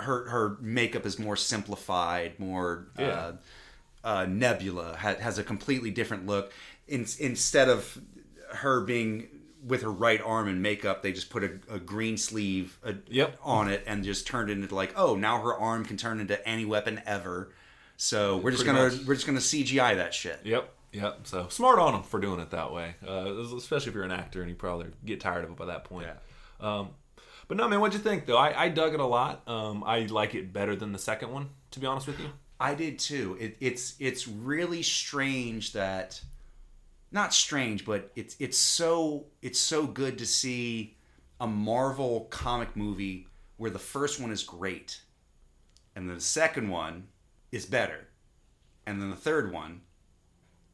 her her makeup is more simplified, more Yeah. uh, uh, Nebula ha- has a completely different look. In, instead of her being with her right arm in makeup, they just put a, a green sleeve uh, Yep. on it and just turned it into like, oh, now her arm can turn into any weapon ever. So we're just Pretty gonna much. we're just gonna CGI that shit. Yep, yep. So smart on them for doing it that way, uh, especially if you're an actor and you probably get tired of it by that point. Um, but no, man, what'd you think though? I, I dug it a lot. Um, I like it better than the second one, to be honest with you. I did too. It, it's it's really strange that, not strange, but it's it's so it's so good to see a Marvel comic movie where the first one is great, and then the second one is better, and then the third one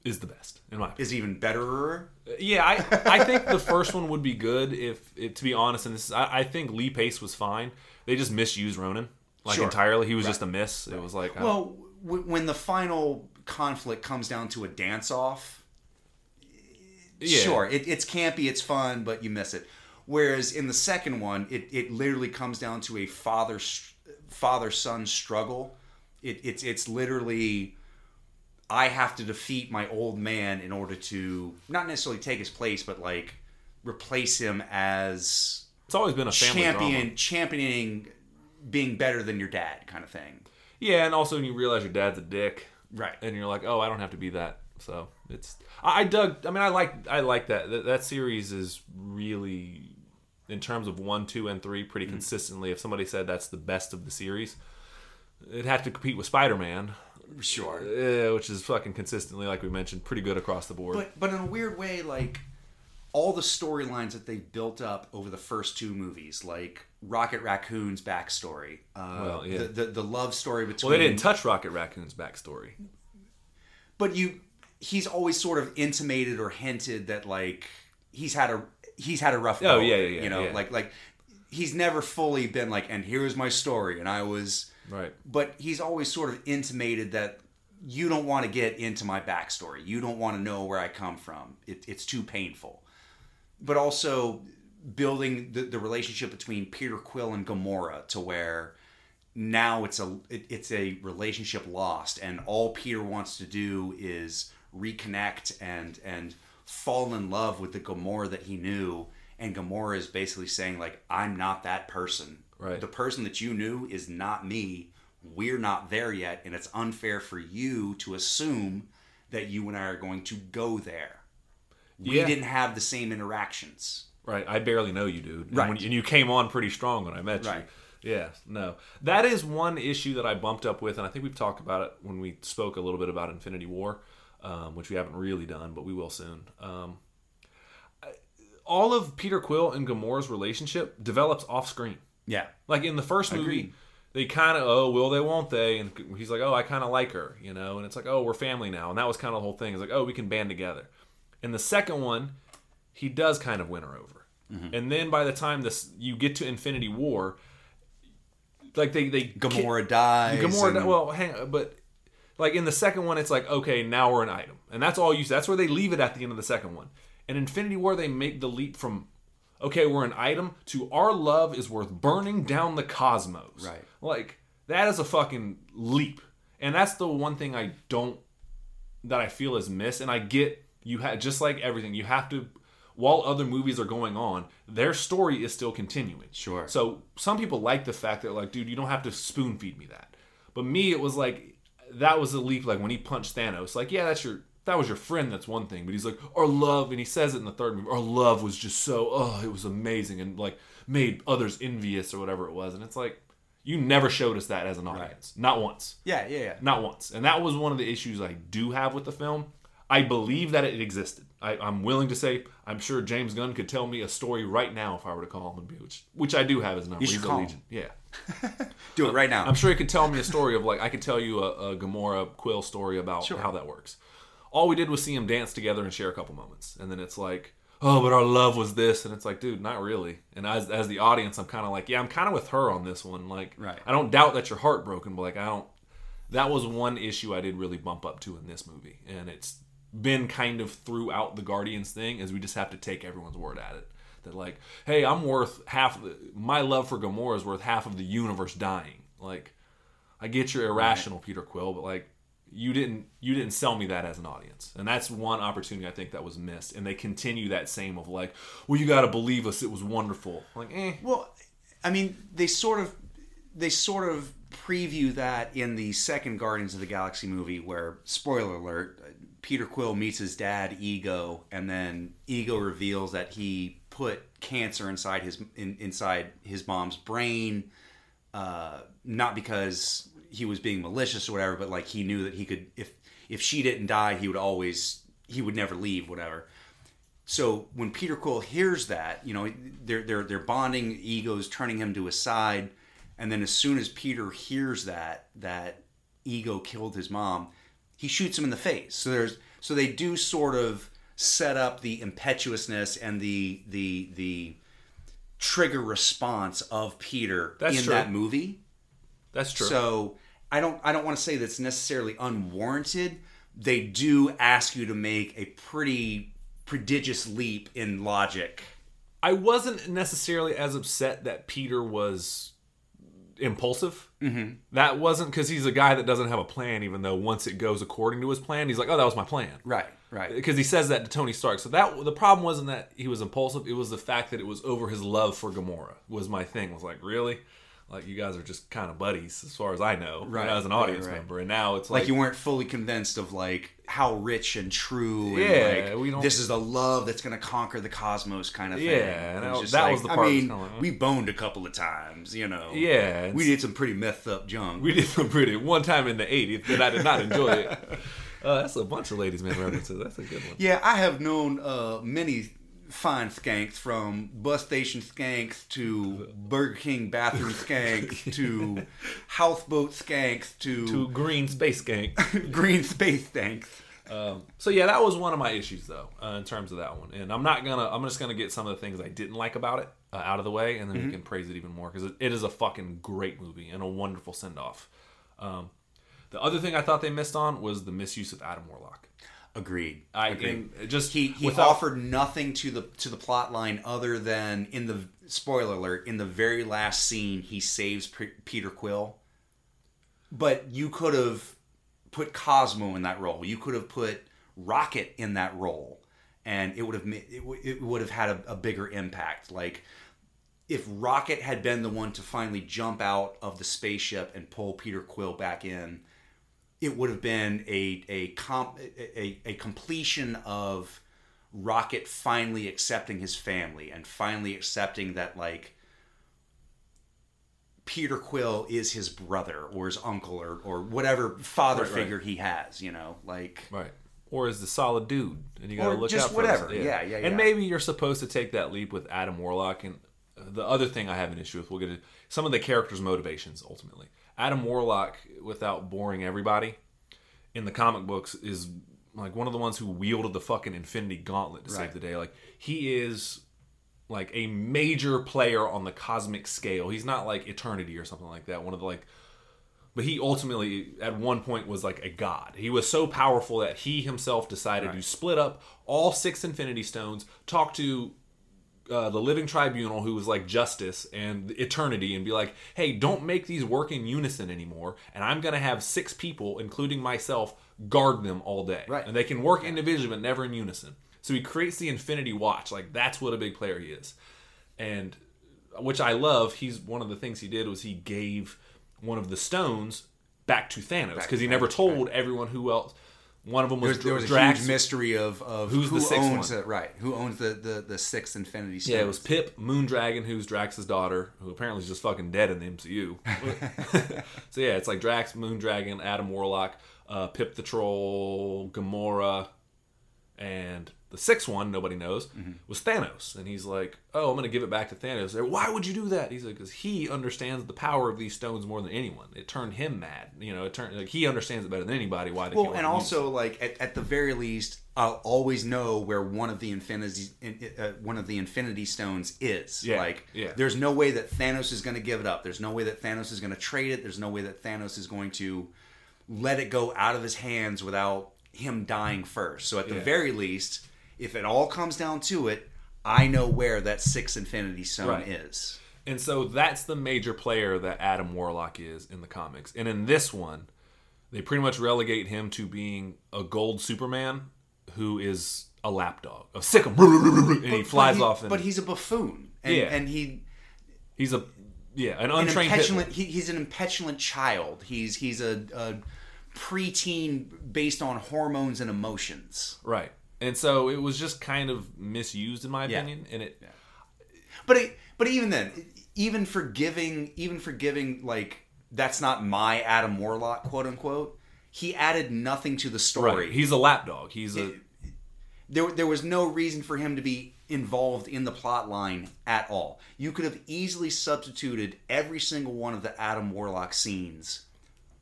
Is the best in my opinion. is even betterer. Uh, yeah, I I think the first one would be good if, to be honest, and this is, I, I think Lee Pace was fine. They just misused Ronan like Sure. entirely. He was just a miss. It was like, Well, w- when the final conflict comes down to a dance off, yeah. Sure, it, it's campy, it's fun, but you miss it. Whereas in the second one, it, it literally comes down to a father father son struggle. It, it's it's literally I have to defeat my old man in order to not necessarily take his place, but like replace him as It's always been a family champion drama. championing being better than your dad kind of thing. Yeah, and also when you realize your dad's a dick, Right. and you're like, oh, I don't have to be that. So it's I, I dug. I mean, I like I like that. that. That series is really, in terms of one, two, and three, pretty consistently. If somebody said that's the best of the series, it had to compete with Spider Man, Sure. uh, which is fucking consistently, like we mentioned, pretty good across the board. But but in a weird way, like all the storylines that they built up over the first two movies, like Rocket Raccoon's backstory, uh, Well, yeah. the, the the love story between. well, they didn't touch Rocket Raccoon's backstory. but you, he's always sort of intimated or hinted that like he's had a he's had a rough. Oh, yeah, yeah, yeah, You know, yeah. like like he's never fully been like, and here's my story, and I was. Right. But he's always sort of intimated that you don't want to get into my backstory. You don't want to know where I come from. It, it's too painful. But also building the, the relationship between Peter Quill and Gamora to where now it's a it, it's a relationship lost, and all Peter wants to do is reconnect and and fall in love with the Gamora that he knew. And Gamora is basically saying like, I'm not that person. Right. The person that you knew is not me. We're not there yet, and it's unfair for you to assume that you and I are going to go there. We Yeah. didn't have the same interactions. Right. I barely know you, dude. And Right. when- and you came on pretty strong when I met you. Right. Yeah. No. That is one issue that I bumped up with, and I think we've talked about it when we spoke a little bit about Infinity War, um, which we haven't really done, but we will soon. Um, all of Peter Quill and Gamora's relationship develops off screen. Yeah. Like in the first movie, Agreed. they kind of, oh, will they, won't they? And he's like, oh, I kind of like her, you know? And it's like, oh, we're family now. And that was kind of the whole thing. It's like, oh, we can band together. In the second one, he does kind of win her over. Mm-hmm. And then by the time this you get to Infinity War, like they they Gamora dies. Gamora. and- Well, hang on, but like in the second one, it's like okay, now we're an item, and that's all you. That's where they leave it at the end of the second one. In Infinity War, they make the leap from okay, we're an item to our love is worth burning down the cosmos. Right. Like that is a fucking leap, and that's the one thing I don't that I feel is missed. And I get you had just like everything, you have to. While other movies are going on, their story is still continuing. Sure. So some people like the fact that like, dude, you don't have to spoon feed me that. But me, it was like that was a leap. Like when he punched Thanos, like yeah, that's your that was your friend. That's one thing. But he's like our love, and he says it in the third movie. Our love was just so oh, it was amazing, and like made others envious or whatever it was. And it's like you never showed us that as an audience, not once. yeah, yeah, yeah. Not once. And that was one of the issues I do have with the film. I believe that it existed. I, I'm willing to say I'm sure James Gunn could tell me a story right now if I were to call him, which which I do have his number. You should He's call him. Legion. Yeah, [laughs] Do it right now. I'm sure he could tell me a story of like I could tell you a, a Gamora Quill story about Sure. how that works. All we did was see them dance together and share a couple moments, and then it's like, oh, but our love was this, and it's like, dude, not really. And as as the audience, I'm kind of like, yeah, I'm kind of with her on this one. Like, Right. I don't doubt that you're heartbroken, but like, I don't. That was one issue I did really bump up to in this movie, and it's been kind of throughout the Guardians thing, is we just have to take everyone's word at it. That like, hey, I'm worth half. The, my love for Gamora is worth half of the universe dying. Like, I get you're irrational, Peter Quill, but like, you didn't you didn't sell me that as an audience, and that's one opportunity I think that was missed. And they continue that same of like, well, you got to believe us, it was wonderful. Like, eh, Well, I mean, they sort of they sort of preview that in the second Guardians of the Galaxy movie, where spoiler alert, Peter Quill meets his dad Ego, and then Ego reveals that he put cancer inside his in, inside his mom's brain, uh, not because he was being malicious or whatever, but like he knew that he could if if she didn't die, he would always he would never leave, whatever. So when Peter Quill hears that, you know, they're they're they're bonding, Ego's turning him to his side, and then as soon as Peter hears that that Ego killed his mom, he shoots him in the face. So there's so they do sort of set up the impetuousness and the the the trigger response of Peter That's in true. that movie. that's true. So I don't I don't want to say that's necessarily unwarranted. They do ask you to make a pretty prodigious leap in logic. I wasn't necessarily as upset that Peter was impulsive. Mm-hmm. That wasn't because he's a guy that doesn't have a plan, even though once it goes according to his plan, he's like, "Oh, that was my plan." Right, right. Because he says that to Tony Stark. So that the problem wasn't that he was impulsive; it was the fact that it was over his love for Gamora. Was my thing. Was like, really, like you guys are just kind of buddies, as far as I know, Right, as an audience right. member. And now it's like, like, you weren't fully convinced of like how rich and true Yeah, and like we don't- this is the love that's going to conquer the cosmos kind of thing. Yeah, and It that- that was the part I was mean, like, we boned a couple of times, you know. Yeah, we did some pretty messed up junk. We did some pretty one time in the '80s that I did not enjoy it. [laughs] Uh, that's a bunch of ladies' man references. That's a good one. yeah, I have known uh, many fine skanks from bus station skanks to Burger King bathroom [laughs] skanks to houseboat skanks to, To Green Space Gang. [laughs] green space skanks. Um, so yeah, that was one of my issues though, uh, in terms of that one. And I'm not gonna. I'm just gonna get some of the things I didn't like about it uh, out of the way, and then we can praise it even more because it, it is a fucking great movie and a wonderful send off. Um, the other thing I thought they missed on was the misuse of Adam Warlock. Agreed. I Agreed. just he he without- offered nothing to the to the plot line other than in the spoiler alert in the very last scene he saves P- Peter Quill. But you could have put Cosmo in that role. You could have put Rocket in that role, and it would have it, w- it would have had a, a bigger impact. Like if Rocket had been the one to finally jump out of the spaceship and pull Peter Quill back in, it would have been a a comp, a, a completion of Rocket finally accepting his family and finally accepting that like Peter Quill is his brother or his uncle or or whatever father Right, right. figure he has, you know, like Right. Or is the solid dude, and you gotta Or look just out for whatever. us. Yeah, yeah, yeah. And maybe you're supposed to take that leap with Adam Warlock. And the other thing I have an issue with, we'll get to some of the characters' motivations. Ultimately, Adam Warlock, without boring everybody, in the comic books is like one of the ones who wielded the fucking Infinity Gauntlet to Right. save the day. Like he is like a major player on the cosmic scale. He's not like Eternity or something like that. One of the like but he ultimately at one point was like a god he was so powerful that he himself decided to split up all six infinity stones talk to uh, the living tribunal who was like justice and eternity and be like hey don't make these work in unison anymore and i'm gonna have six people including myself guard them all day Right. and they can work individually but never in unison so he creates the infinity watch like that's what a big player he is and which I love. He's one of the things he did was he gave one of the stones back to Thanos because he never told everyone who else. One of them was there was a Drax. huge mystery of, of Who's who the sixth owns one? it, right? Who owns the, the, the sixth Infinity Stone? yeah, it was Pip Moondragon, who's Drax's daughter, who apparently is just fucking dead in the MCU. [laughs] [laughs] so yeah, it's like Drax, Moondragon, Adam Warlock, uh, Pip the Troll, Gamora, and the sixth one nobody knows Mm-hmm. was Thanos. And he's like, "Oh, I'm gonna give it back to Thanos." They're, Why would you do that? He's like, "Because he understands the power of these stones more than anyone. It turned him mad. You know, it turned like he understands it better than anybody. Why they Well, and also like at, at the very least, I'll always know where one of the infinity uh, one of the Infinity Stones is. Yeah, Like, yeah. there's no way that Thanos is going to give it up. There's no way that Thanos is going to trade it. There's no way that Thanos is going to let it go out of his hands without him dying first. So at the Yeah. very least, if it all comes down to it, I know where that sixth Infinity Stone Right. is. And so that's the major player that Adam Warlock is in the comics. And in this one, they pretty much relegate him to being a gold Superman who is a lapdog, a sick him, and he flies but he- off. And but he's a buffoon, and, Yeah. and he he's a yeah, an an untrained impetulant. He, he's an impetulant child. He's he's a, a preteen based on hormones and emotions. right. And so it was just kind of misused in my Yeah. opinion. And it But it, but even then, even forgiving, even forgiving, like that's not my Adam Warlock, quote unquote. He added nothing to the story. right. He's a lapdog. He's a there, there was no reason for him to be involved in the plot line at all. You could have easily substituted every single one of the Adam Warlock scenes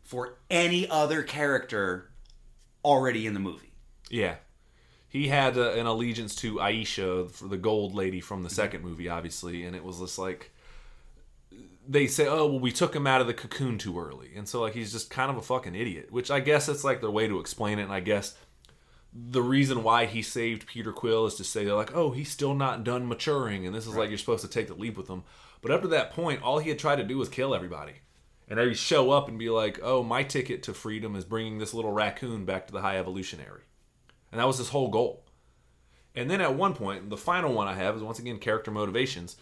for any other character already in the movie. Yeah. He had uh, an allegiance to Ayesha, for the gold lady from the second movie, obviously, and it was just like they say, "Oh, well, we took him out of the cocoon too early," and so like he's just kind of a fucking idiot. Which I guess it's like the way to explain it, and I guess the reason why he saved Peter Quill is to say they're like, oh, he's still not done maturing, and this is like you're supposed to take the leap with him. But up to that point, all he had tried to do was kill everybody. And then he'd show up and be like, oh, my ticket to freedom is bringing this little raccoon back to the high evolutionary. And that was his whole goal. And then at one point, the final one I have is once again character motivations.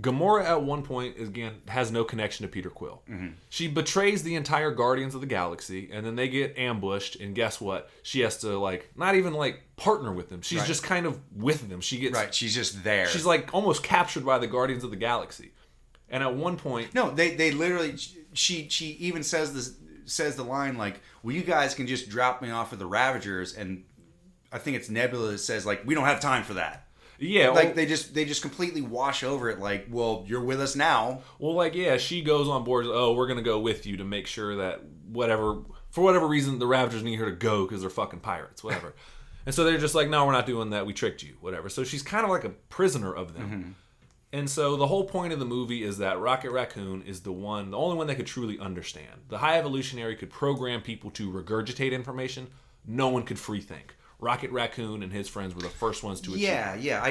Gamora at one point is again has no connection to Peter Quill. Mm-hmm. She betrays the entire Guardians of the Galaxy, and then they get ambushed. And guess what? She has to like not even like partner with them. She's Right. just kind of with them. She gets Right, she's just there. She's like almost captured by the Guardians of the Galaxy. And at one point, No, they they literally she she even says this says the line like, "Well, you guys can just drop me off with the Ravagers," and I think it's Nebula that says like, "We don't have time for that." yeah, Like well, they just they just completely wash over it. Like, well, you're with us now. well, like yeah, she goes on board. Oh, we're gonna go with you to make sure that whatever for whatever reason the Ravagers need her to go because they're fucking pirates, whatever. [laughs] and so they're just like, no, we're not doing that. We tricked you, whatever. So she's kind of like a prisoner of them. Mm-hmm. And so the whole point of the movie is that Rocket Raccoon is the one, the only one that could truly understand. The High Evolutionary could program people to regurgitate information. No one could free think. Rocket Raccoon and his friends were the first ones to achieve. Yeah, yeah. I,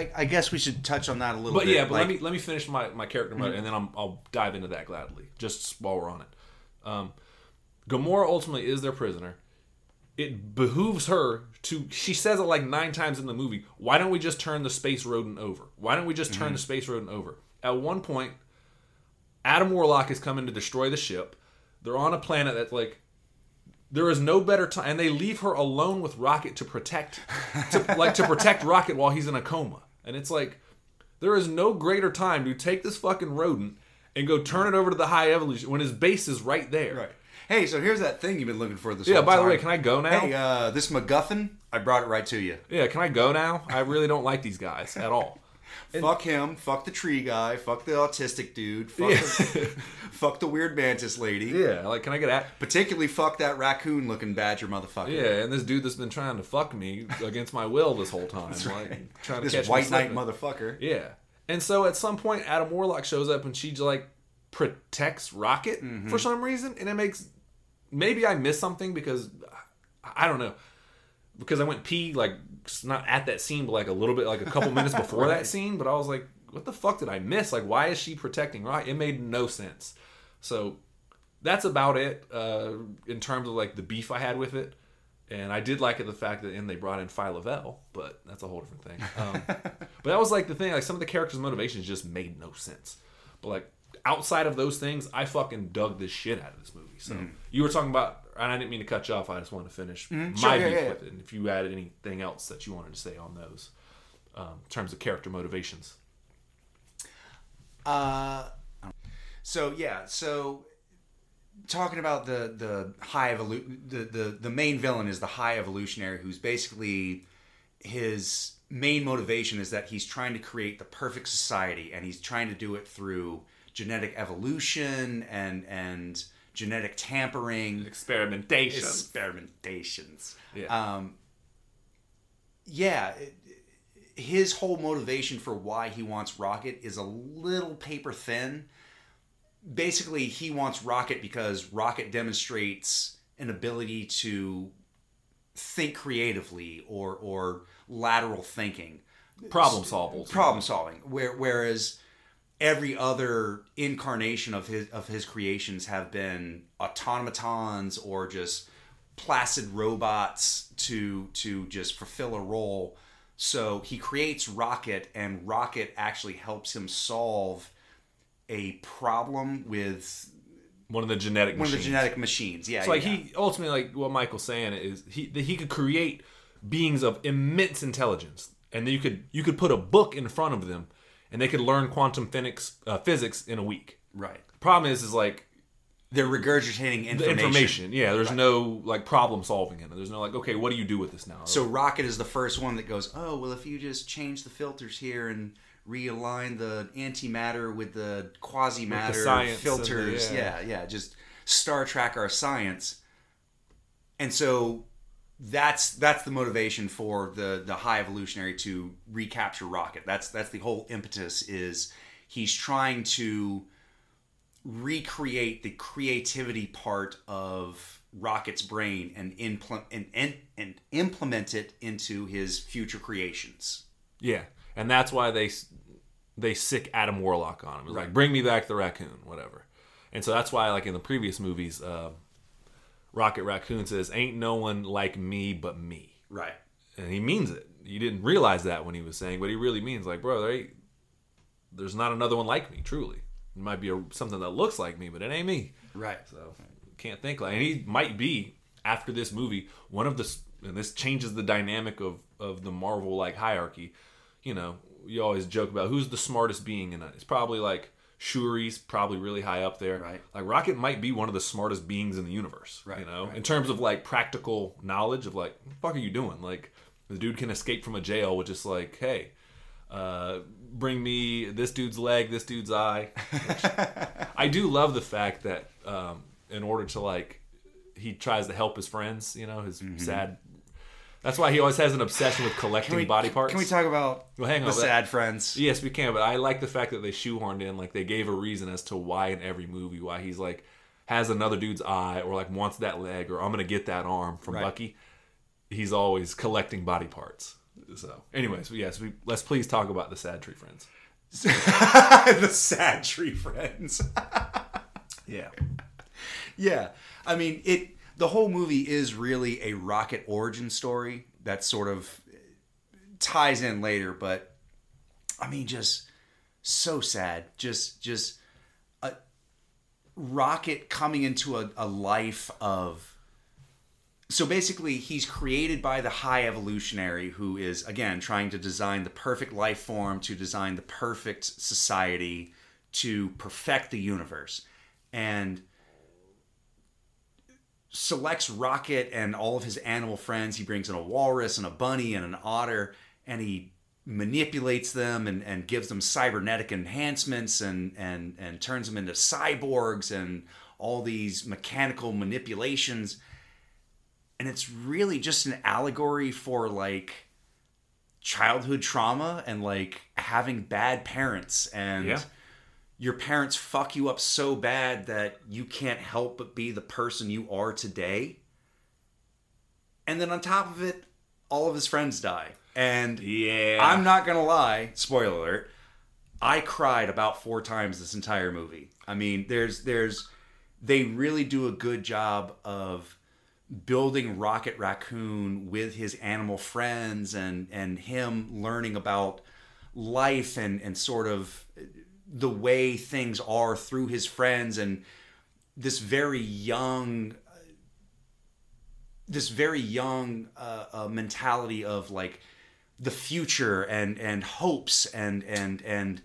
I I guess we should touch on that a little But bit. yeah, but like, let me let me finish my, my character mode, and then I'm, I'll dive into that gladly. Just while we're on it, um, Gamora ultimately is their prisoner. It behooves her to. She says it like nine times in the movie. Why don't we just turn the space rodent over? Why don't we just turn the space rodent over? At one point, Adam Warlock is coming to destroy the ship. They're on a planet that's like there is no better time, and they leave her alone with Rocket to protect, to, like to protect [laughs] Rocket while he's in a coma. And it's like there is no greater time to take this fucking rodent and go turn it over to the High Evolution when his base is right there. Right. Hey, so here's that thing you've been looking for this. Yeah. whole By the way, can I go now? Hey, uh, this MacGuffin, I brought it right to you. yeah. Can I go now? I really don't like these guys at all. Fuck him. Fuck the tree guy. Fuck the autistic dude. Fuck, Yeah. the, [laughs] fuck the weird mantis lady. Yeah. Like, can I get at? Particularly fuck that raccoon looking badger motherfucker. Yeah. And this dude that's been trying to fuck me against my will this whole time, like trying to This catch white knight motherfucker. Yeah. And so at some point, Adam Warlock shows up and she like protects Rocket Mm-hmm. for some reason, and it makes maybe I missed something because I don't know because I went pee like not at that scene, but like a little bit like a couple minutes [laughs] before that scene. But I was like, what the fuck did I miss? Like, why is she protecting Rocket? It made no sense. So that's about it uh, in terms of like the beef I had with it. And I did like it the fact that and they brought in Phyla-Vell, but that's a whole different thing. Um, [laughs] but that was like the thing. Like some of the characters' motivations just made no sense. But like outside of those things, I fucking dug this shit out of this movie. So you were talking about, and I didn't mean to cut you off. I just wanted to finish my Sure, yeah, yeah, yeah. with it. And if you had anything else that you wanted to say on those, um, in terms of character motivations. Uh, so yeah, so talking about the the high evolu- the, the the main villain is the high evolutionary, who's basically his main motivation is that he's trying to create the perfect society, and he's trying to do it through genetic evolution and and genetic tampering Experimentation. experimentations. Yeah. Um, yeah, it- his whole motivation for why he wants Rocket is a little paper thin. Basically, he wants Rocket because Rocket demonstrates an ability to think creatively or or lateral thinking Problem solvable. problem solving where, whereas every other incarnation of his of his creations have been automatons or just placid robots to to just fulfill a role so he creates rocket and rocket actually helps him solve a problem with One of the genetic one of the machines. genetic machines yeah So like yeah. he ultimately like what Michael's saying is he that he could create beings of immense intelligence, and you could you could put a book in front of them, and they could learn quantum physics uh, physics in a week. right The Problem is, is like they're regurgitating information, information. Yeah, there's no like problem solving in it. There's no like, okay, what do you do with this now? So Rocket is the first one that goes, oh well, if you just change the filters here and realign the antimatter with the quasi matter and the- filters, yeah. yeah, yeah, just Star Trek our science. And so that's that's the motivation for the the high evolutionary to recapture Rocket. That's that's the whole impetus is he's trying to recreate the creativity part of Rocket's brain and, impl- and, and, and implement it into his future creations. Yeah, and that's why they they sic Adam Warlock on him. It's like, bring me back the raccoon, whatever. And so that's why, like in the previous movies, uh, Rocket Raccoon says, "Ain't no one like me but me," Right. and he means it. You didn't realize that when he was saying, but he really means like, bro, there ain't, there's not another one like me. Truly, it might be a, something that looks like me, but it ain't me. Right. So can't think like, and he might be after this movie one of the, and this changes the dynamic of of the Marvel like hierarchy. You know, you always joke about who's the smartest being in it. It's probably like Shuri's probably really high up there. Right. Like Rocket might be one of the smartest beings in the universe. Right, You know, right. in terms of like practical knowledge of like, what the fuck are you doing? Like, the dude can escape from a jail with just like, hey. Uh, bring me this dude's leg, this dude's eye. [laughs] I do love the fact that um, in order to like, he tries to help his friends. You know, his sad. That's why he always has an obsession with collecting body parts. Can we talk about Well, hang on, the sad friends? Yes, we can. But I like the fact that they shoehorned in like they gave a reason as to why in every movie why he's like has another dude's eye or like wants that leg or I'm gonna get that arm from Right. Bucky. He's always collecting body parts. So, anyways, yes, we let's please talk about the sad tree friends. [laughs] the sad tree friends. [laughs] Yeah. Yeah, I mean it. The whole movie is really a rocket origin story that sort of ties in later, but I mean, just so sad. Just, just a rocket coming into a, a life of. So basically, he's created by the high evolutionary who is, again, trying to design the perfect life form, to design the perfect society, to perfect the universe. And selects Rocket and all of his animal friends. He brings in a walrus and a bunny and an otter, and he manipulates them and, and gives them cybernetic enhancements and, and, and turns them into cyborgs and all these mechanical manipulations. And it's really just an allegory for like childhood trauma and like having bad parents and Yeah. Your parents fuck you up so bad that you can't help but be the person you are today. And then on top of it, all of his friends die. And Yeah. I'm not gonna lie, spoiler alert, I cried about four times this entire movie. I mean, there's there's they really do a good job of building Rocket Raccoon with his animal friends and and him learning about life and and sort of the way things are through his friends and this very young this very young uh, uh, mentality of like the future and and hopes and and and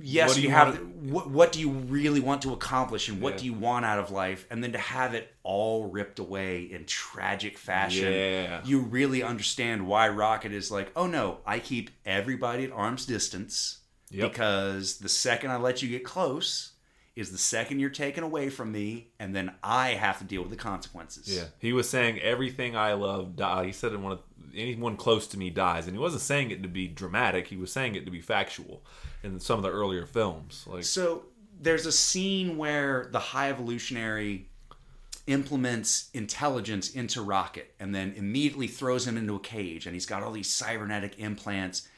yes What do you, you have want- what, what do you really want to accomplish and what Yeah. do you want out of life and then to have it all ripped away in tragic fashion Yeah. you really understand why rocket is like oh no i keep everybody at arm's distance Yep. because the second i let you get close is the second you're taken away from me and then i have to deal with the consequences Yeah, he was saying everything I love die. He said in one of anyone close to me dies, and he wasn't saying it to be dramatic. He was saying it to be factual. In some of the earlier films, like So there's a scene where the high evolutionary implements intelligence into Rocket and then immediately throws him into a cage and he's got all these cybernetic implants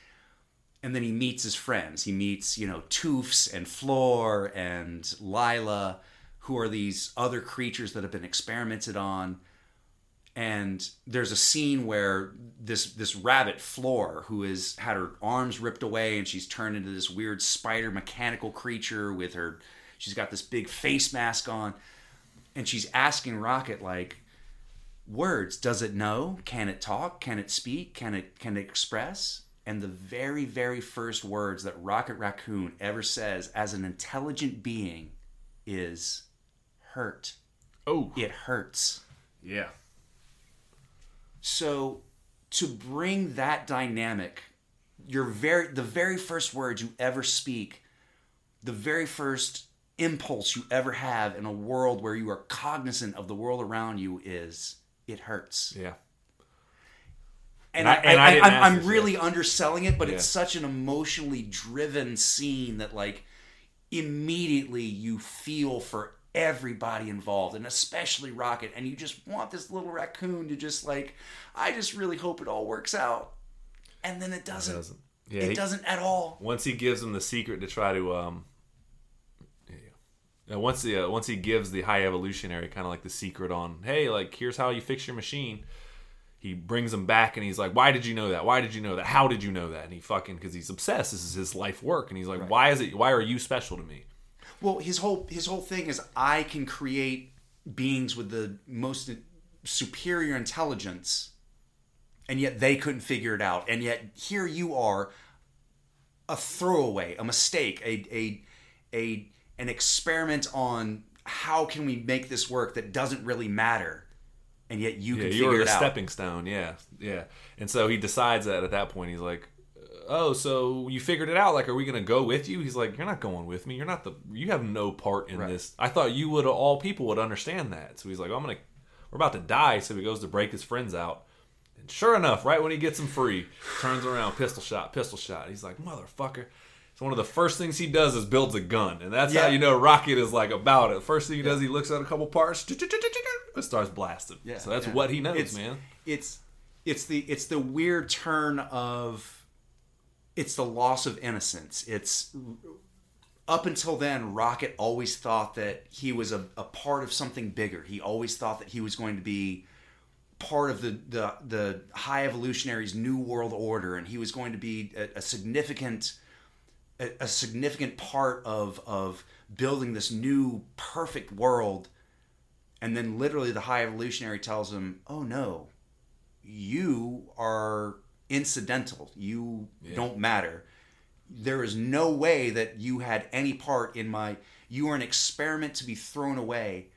and then he meets his friends. He meets, you know, Toofs and Floor and Lylla who are these other creatures that have been experimented on. And there's a scene where this this rabbit Floor, who has had her arms ripped away and she's turned into this weird spider mechanical creature with her she's got this big face mask on. And she's asking Rocket like words does it know? Can it talk? Can it speak? Can it can it express and the very very first words that Rocket Raccoon ever says as an intelligent being is hurt. Oh. It hurts. Yeah, so to bring that dynamic, your very the very first words you ever speak, the very first impulse you ever have in a world where you are cognizant of the world around you is it hurts. yeah, And, And I, and I, I, am ask I'm this really underselling it, but Yeah. it's such an emotionally driven scene that like immediately you feel for everybody involved, and especially Rocket. And you just want this little raccoon to just like, I just really hope it all works out. And then it doesn't. It doesn't. Yeah, it he, doesn't at all. Once he gives him the secret to try to um, yeah, once the uh, once he gives the high evolutionary kind of like the secret on, hey, like here's how you fix your machine. He brings him back and he's like, "Why did you know that? Why did you know that? How did you know that?" And he fucking because he's obsessed. This is his life work, and he's like, right. "Why is it? Why are you special to me?" Well, his whole his whole thing is I can create beings with the most superior intelligence, and yet they couldn't figure it out, and yet here you are, a throwaway, a mistake, a a a an experiment on how can we make this work that doesn't really matter and yet you yeah, can you were a stepping stone yeah yeah. And so he decides that at that point he's like oh so you figured it out like are we gonna go with you? He's like you're not going with me you're not the you have no part in right. this. I thought you would all people would understand that. So he's like i'm gonna we're about to die so he goes to break his friends out. And sure enough right when he gets them free turns around pistol shot pistol shot. He's like motherfucker so one of the first things he does is builds a gun, and that's yeah. how you know Rocket is like about it. First thing he does, he looks at a couple parts, and starts blasting. Yeah, so that's yeah. what he knows, it's, man. It's it's the it's the weird turn of it's the loss of innocence. It's up until then, Rocket always thought that he was a, a part of something bigger. He always thought that he was going to be part of the the, the high evolutionaries' new world order, and he was going to be a, a significant a, a significant part of of building this new perfect world. And then literally the high evolutionary tells him oh no. You are incidental. You yeah. don't matter. There is no way that you had any part in my you are an experiment to be thrown away.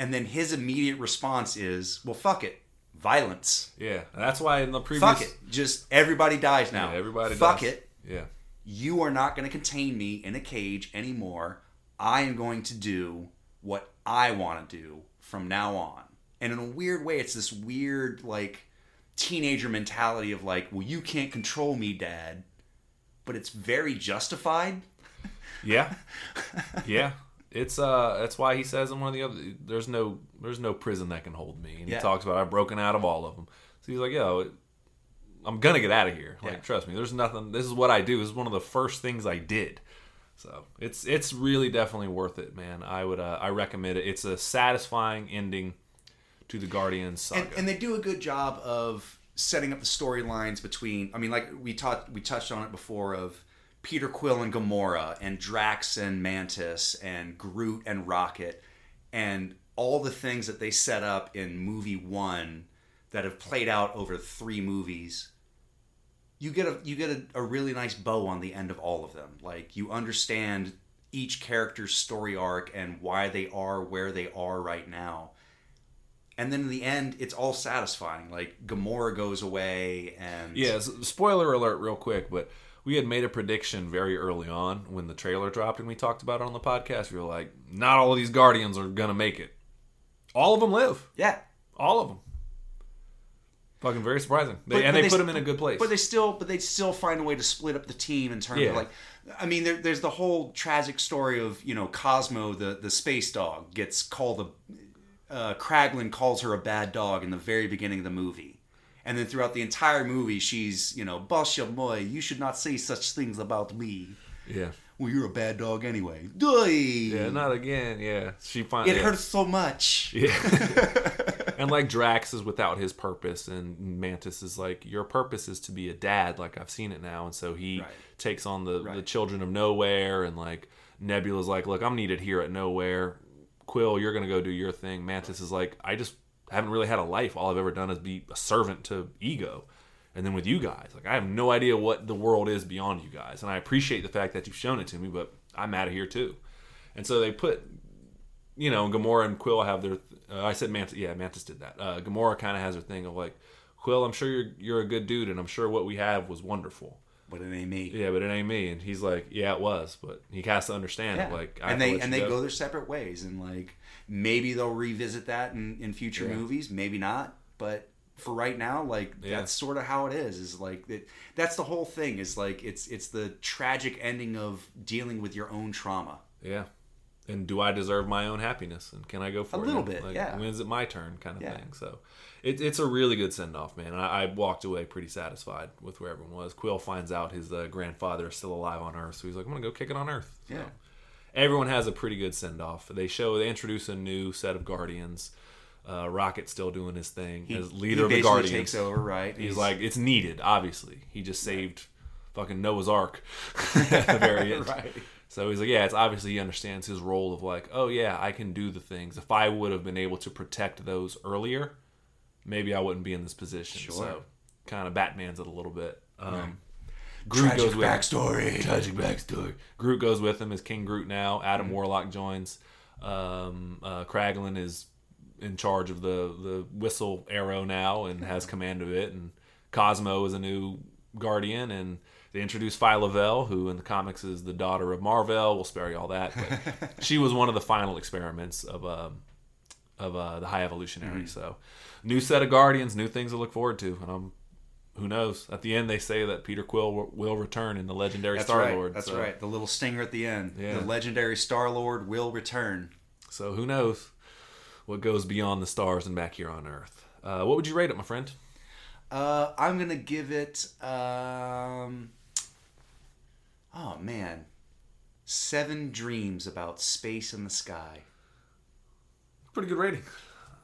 And then his immediate response is well fuck it. Violence. Yeah. That's why in the previous fuck it. Just everybody dies now. Yeah, everybody fuck dies. it. Yeah you are not going to contain me in a cage anymore. I am going to do what I want to do from now on. And in a weird way, it's this weird, like, teenager mentality of, like, well, you can't control me, dad. But it's very justified. [laughs] Yeah. Yeah. It's uh that's why he says in one of the other there's no there's no prison that can hold me. And yeah. he talks about I've broken out of all of them. So he's like, yo, I'm gonna get out of here. Like, yeah. trust me, there's nothing. This is what I do. This is one of the first things I did. So it's it's really definitely worth it, man. I would uh, I recommend it. It's a satisfying ending to the Guardians saga, and, and they do a good job of setting up the storylines between. I mean, like we taught we touched on it before of Peter Quill and Gamora, and Drax and Mantis, and Groot and Rocket, and all the things that they set up in movie one that have played out over three movies you get a you get a, a really nice bow on the end of all of them. Like you understand each character's story arc and why they are where they are right now. And then in the end it's all satisfying. Like Gamora goes away and yeah spoiler alert real quick but we had made a prediction very early on when the trailer dropped and we talked about it on the podcast. We were like not all of these guardians are gonna make it. All of them live. Yeah. All of them Fucking very surprising. They, but, and but they, put him in a good place. But they still, but they still find a way to split up the team in terms yeah. of like, I mean, there, there's the whole tragic story of you know Cosmo, the the space dog, gets called a uh, Kraglin calls her a bad dog in the very beginning of the movie, and then throughout the entire movie, she's you know, Basha Moy, you should not say such things about me. Yeah. Well, you're a bad dog anyway. Doy. Yeah, not again. Yeah, she finally. It yeah. hurts so much. Yeah. [laughs] [laughs] and like Drax is without his purpose, and Mantis is like, your purpose is to be a dad. Like I've seen it now, and so he right. takes on the right. the children of nowhere, and like Nebula's like, look, I'm needed here at nowhere. Quill, you're gonna go do your thing. Mantis is like, I just haven't really had a life. All I've ever done is be a servant to ego. And then with you guys, like I have no idea what the world is beyond you guys, and I appreciate the fact that you've shown it to me, but I'm out of here too. And so they put you know, Gamora and Quill have their. Uh, I said Mantis. Yeah, Mantis did that. Uh, Gamora kind of has her thing of like, Quill, I'm sure you're you're a good dude, and I'm sure what we have was wonderful. But it ain't me. Yeah, but it ain't me. And he's like, yeah, it was, but he has to understand. Yeah. Like, and they and they go. go. their separate ways, and like maybe they'll revisit that in in future yeah. movies, maybe not. But for right now, like yeah. that's sort of how it is. Is like it, that's the whole thing. Is like it's it's the tragic ending of dealing with your own trauma. Yeah, and do I deserve my own happiness? And can I go for A it? little bit, Like, yeah. When's it my turn? Kind of Yeah. thing. So it, it's a really good send off, man. I, I walked away pretty satisfied with where everyone was. Quill finds out his uh, grandfather is still alive on Earth, so he's like, I'm gonna go kick it on Earth. So Yeah. everyone has a pretty good send off. They show they introduce a new set of Guardians. Uh, Rocket's still doing his thing as leader he of the Guardians. takes over, right? He's like, it's needed, obviously. He just saved fucking Noah's Ark [laughs] at the [laughs] very end. Right. So he's like, yeah, it's obviously he understands his role of like, oh yeah, I can do the things. If I would have been able to protect those earlier, maybe I wouldn't be in this position. Sure. So kind of Batman's it a little bit. Um, Groot tragic goes with backstory. Tragic backstory. Groot goes with him as King Groot now. Adam Warlock joins. Um, uh, Kraglin is in charge of the the whistle arrow now and has command of it. And Cosmo is a new guardian. And they introduce Phyla-Vell, who in the comics is the daughter of Mar-Vell. We'll spare you all that. But [laughs] she was one of the final experiments of um, of uh, the High Evolutionary. So new set of guardians, new things to look forward to. And I'm who knows? At the end, they say that Peter Quill will, will return in the legendary That's Star right. Lord. That's so, right. The little stinger at the end. Yeah. The legendary Star Lord will return. So who knows what goes beyond the stars and back here on Earth? Uh, what would you rate it, my friend? Uh, I'm gonna give it. Um, oh man, seven dreams about space in the sky. Pretty good rating.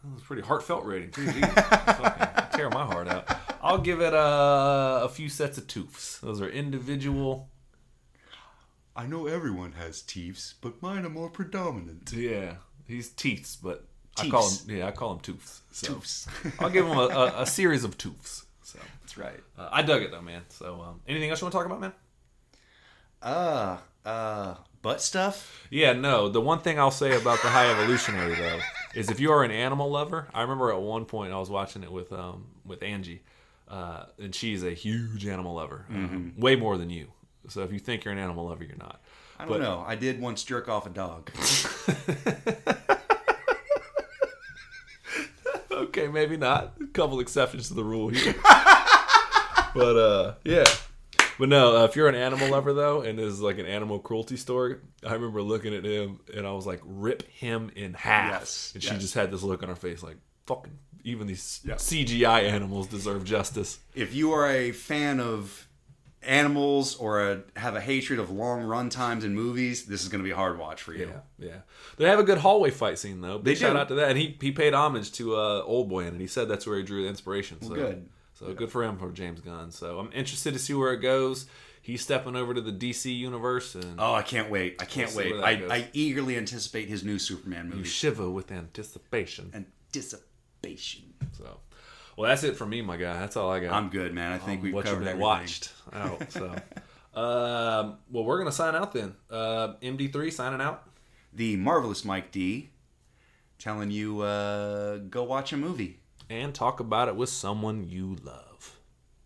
That was a pretty heartfelt rating too. [laughs] Tear my heart out. I'll give it a, a few sets of toofs. Those are individual. I know everyone has teeths, but mine are more predominant. Yeah, he's teeths, but I call Teeths. him yeah I call him toofs. So Toofs. [laughs] I'll give him a, a, a series of toofs. So That's right. uh, I dug it though, man. So um, anything else you want to talk about, man? Uh, uh, butt stuff. Yeah, no. The one thing I'll say about the High Evolutionary though is if you are an animal lover, I remember at one point I was watching it with um with Angie, uh, and she's a huge animal lover, um, way more than you. So if you think you're an animal lover, you're not. I don't know. I did once jerk off a dog. [laughs] okay, maybe not. A couple exceptions to the rule here. [laughs] but uh, yeah. But no, uh, if you're an animal lover though, and there's like an animal cruelty story, I remember looking at him and I was like, "Rip him in half." Yes, and she just had this look on her face, like, "Fucking even these. CGI animals deserve justice." if you are a fan of animals or a, have a hatred of long run times in movies, this is going to be a hard watch for you. Yeah, yeah. They have a good hallway fight scene though. Big They shout do. out to that. And he he paid homage to uh, Old Boy, and he said that's where he drew the inspiration. So good. So good for him for James Gunn. So I'm interested to see where it goes. He's stepping over to the DC universe, and Oh, I can't wait! I can't wait! I. I eagerly anticipate his new Superman movie. you shiver with anticipation. Anticipation. So, well, that's it for me, my guy. That's all I got. I'm good, man. I think we've what covered been everything. watched out. So, [laughs] um, well, we're gonna sign out then. Uh, MD3 signing out. The marvelous Mike D, telling you uh, go watch a movie. And talk about it with someone you love.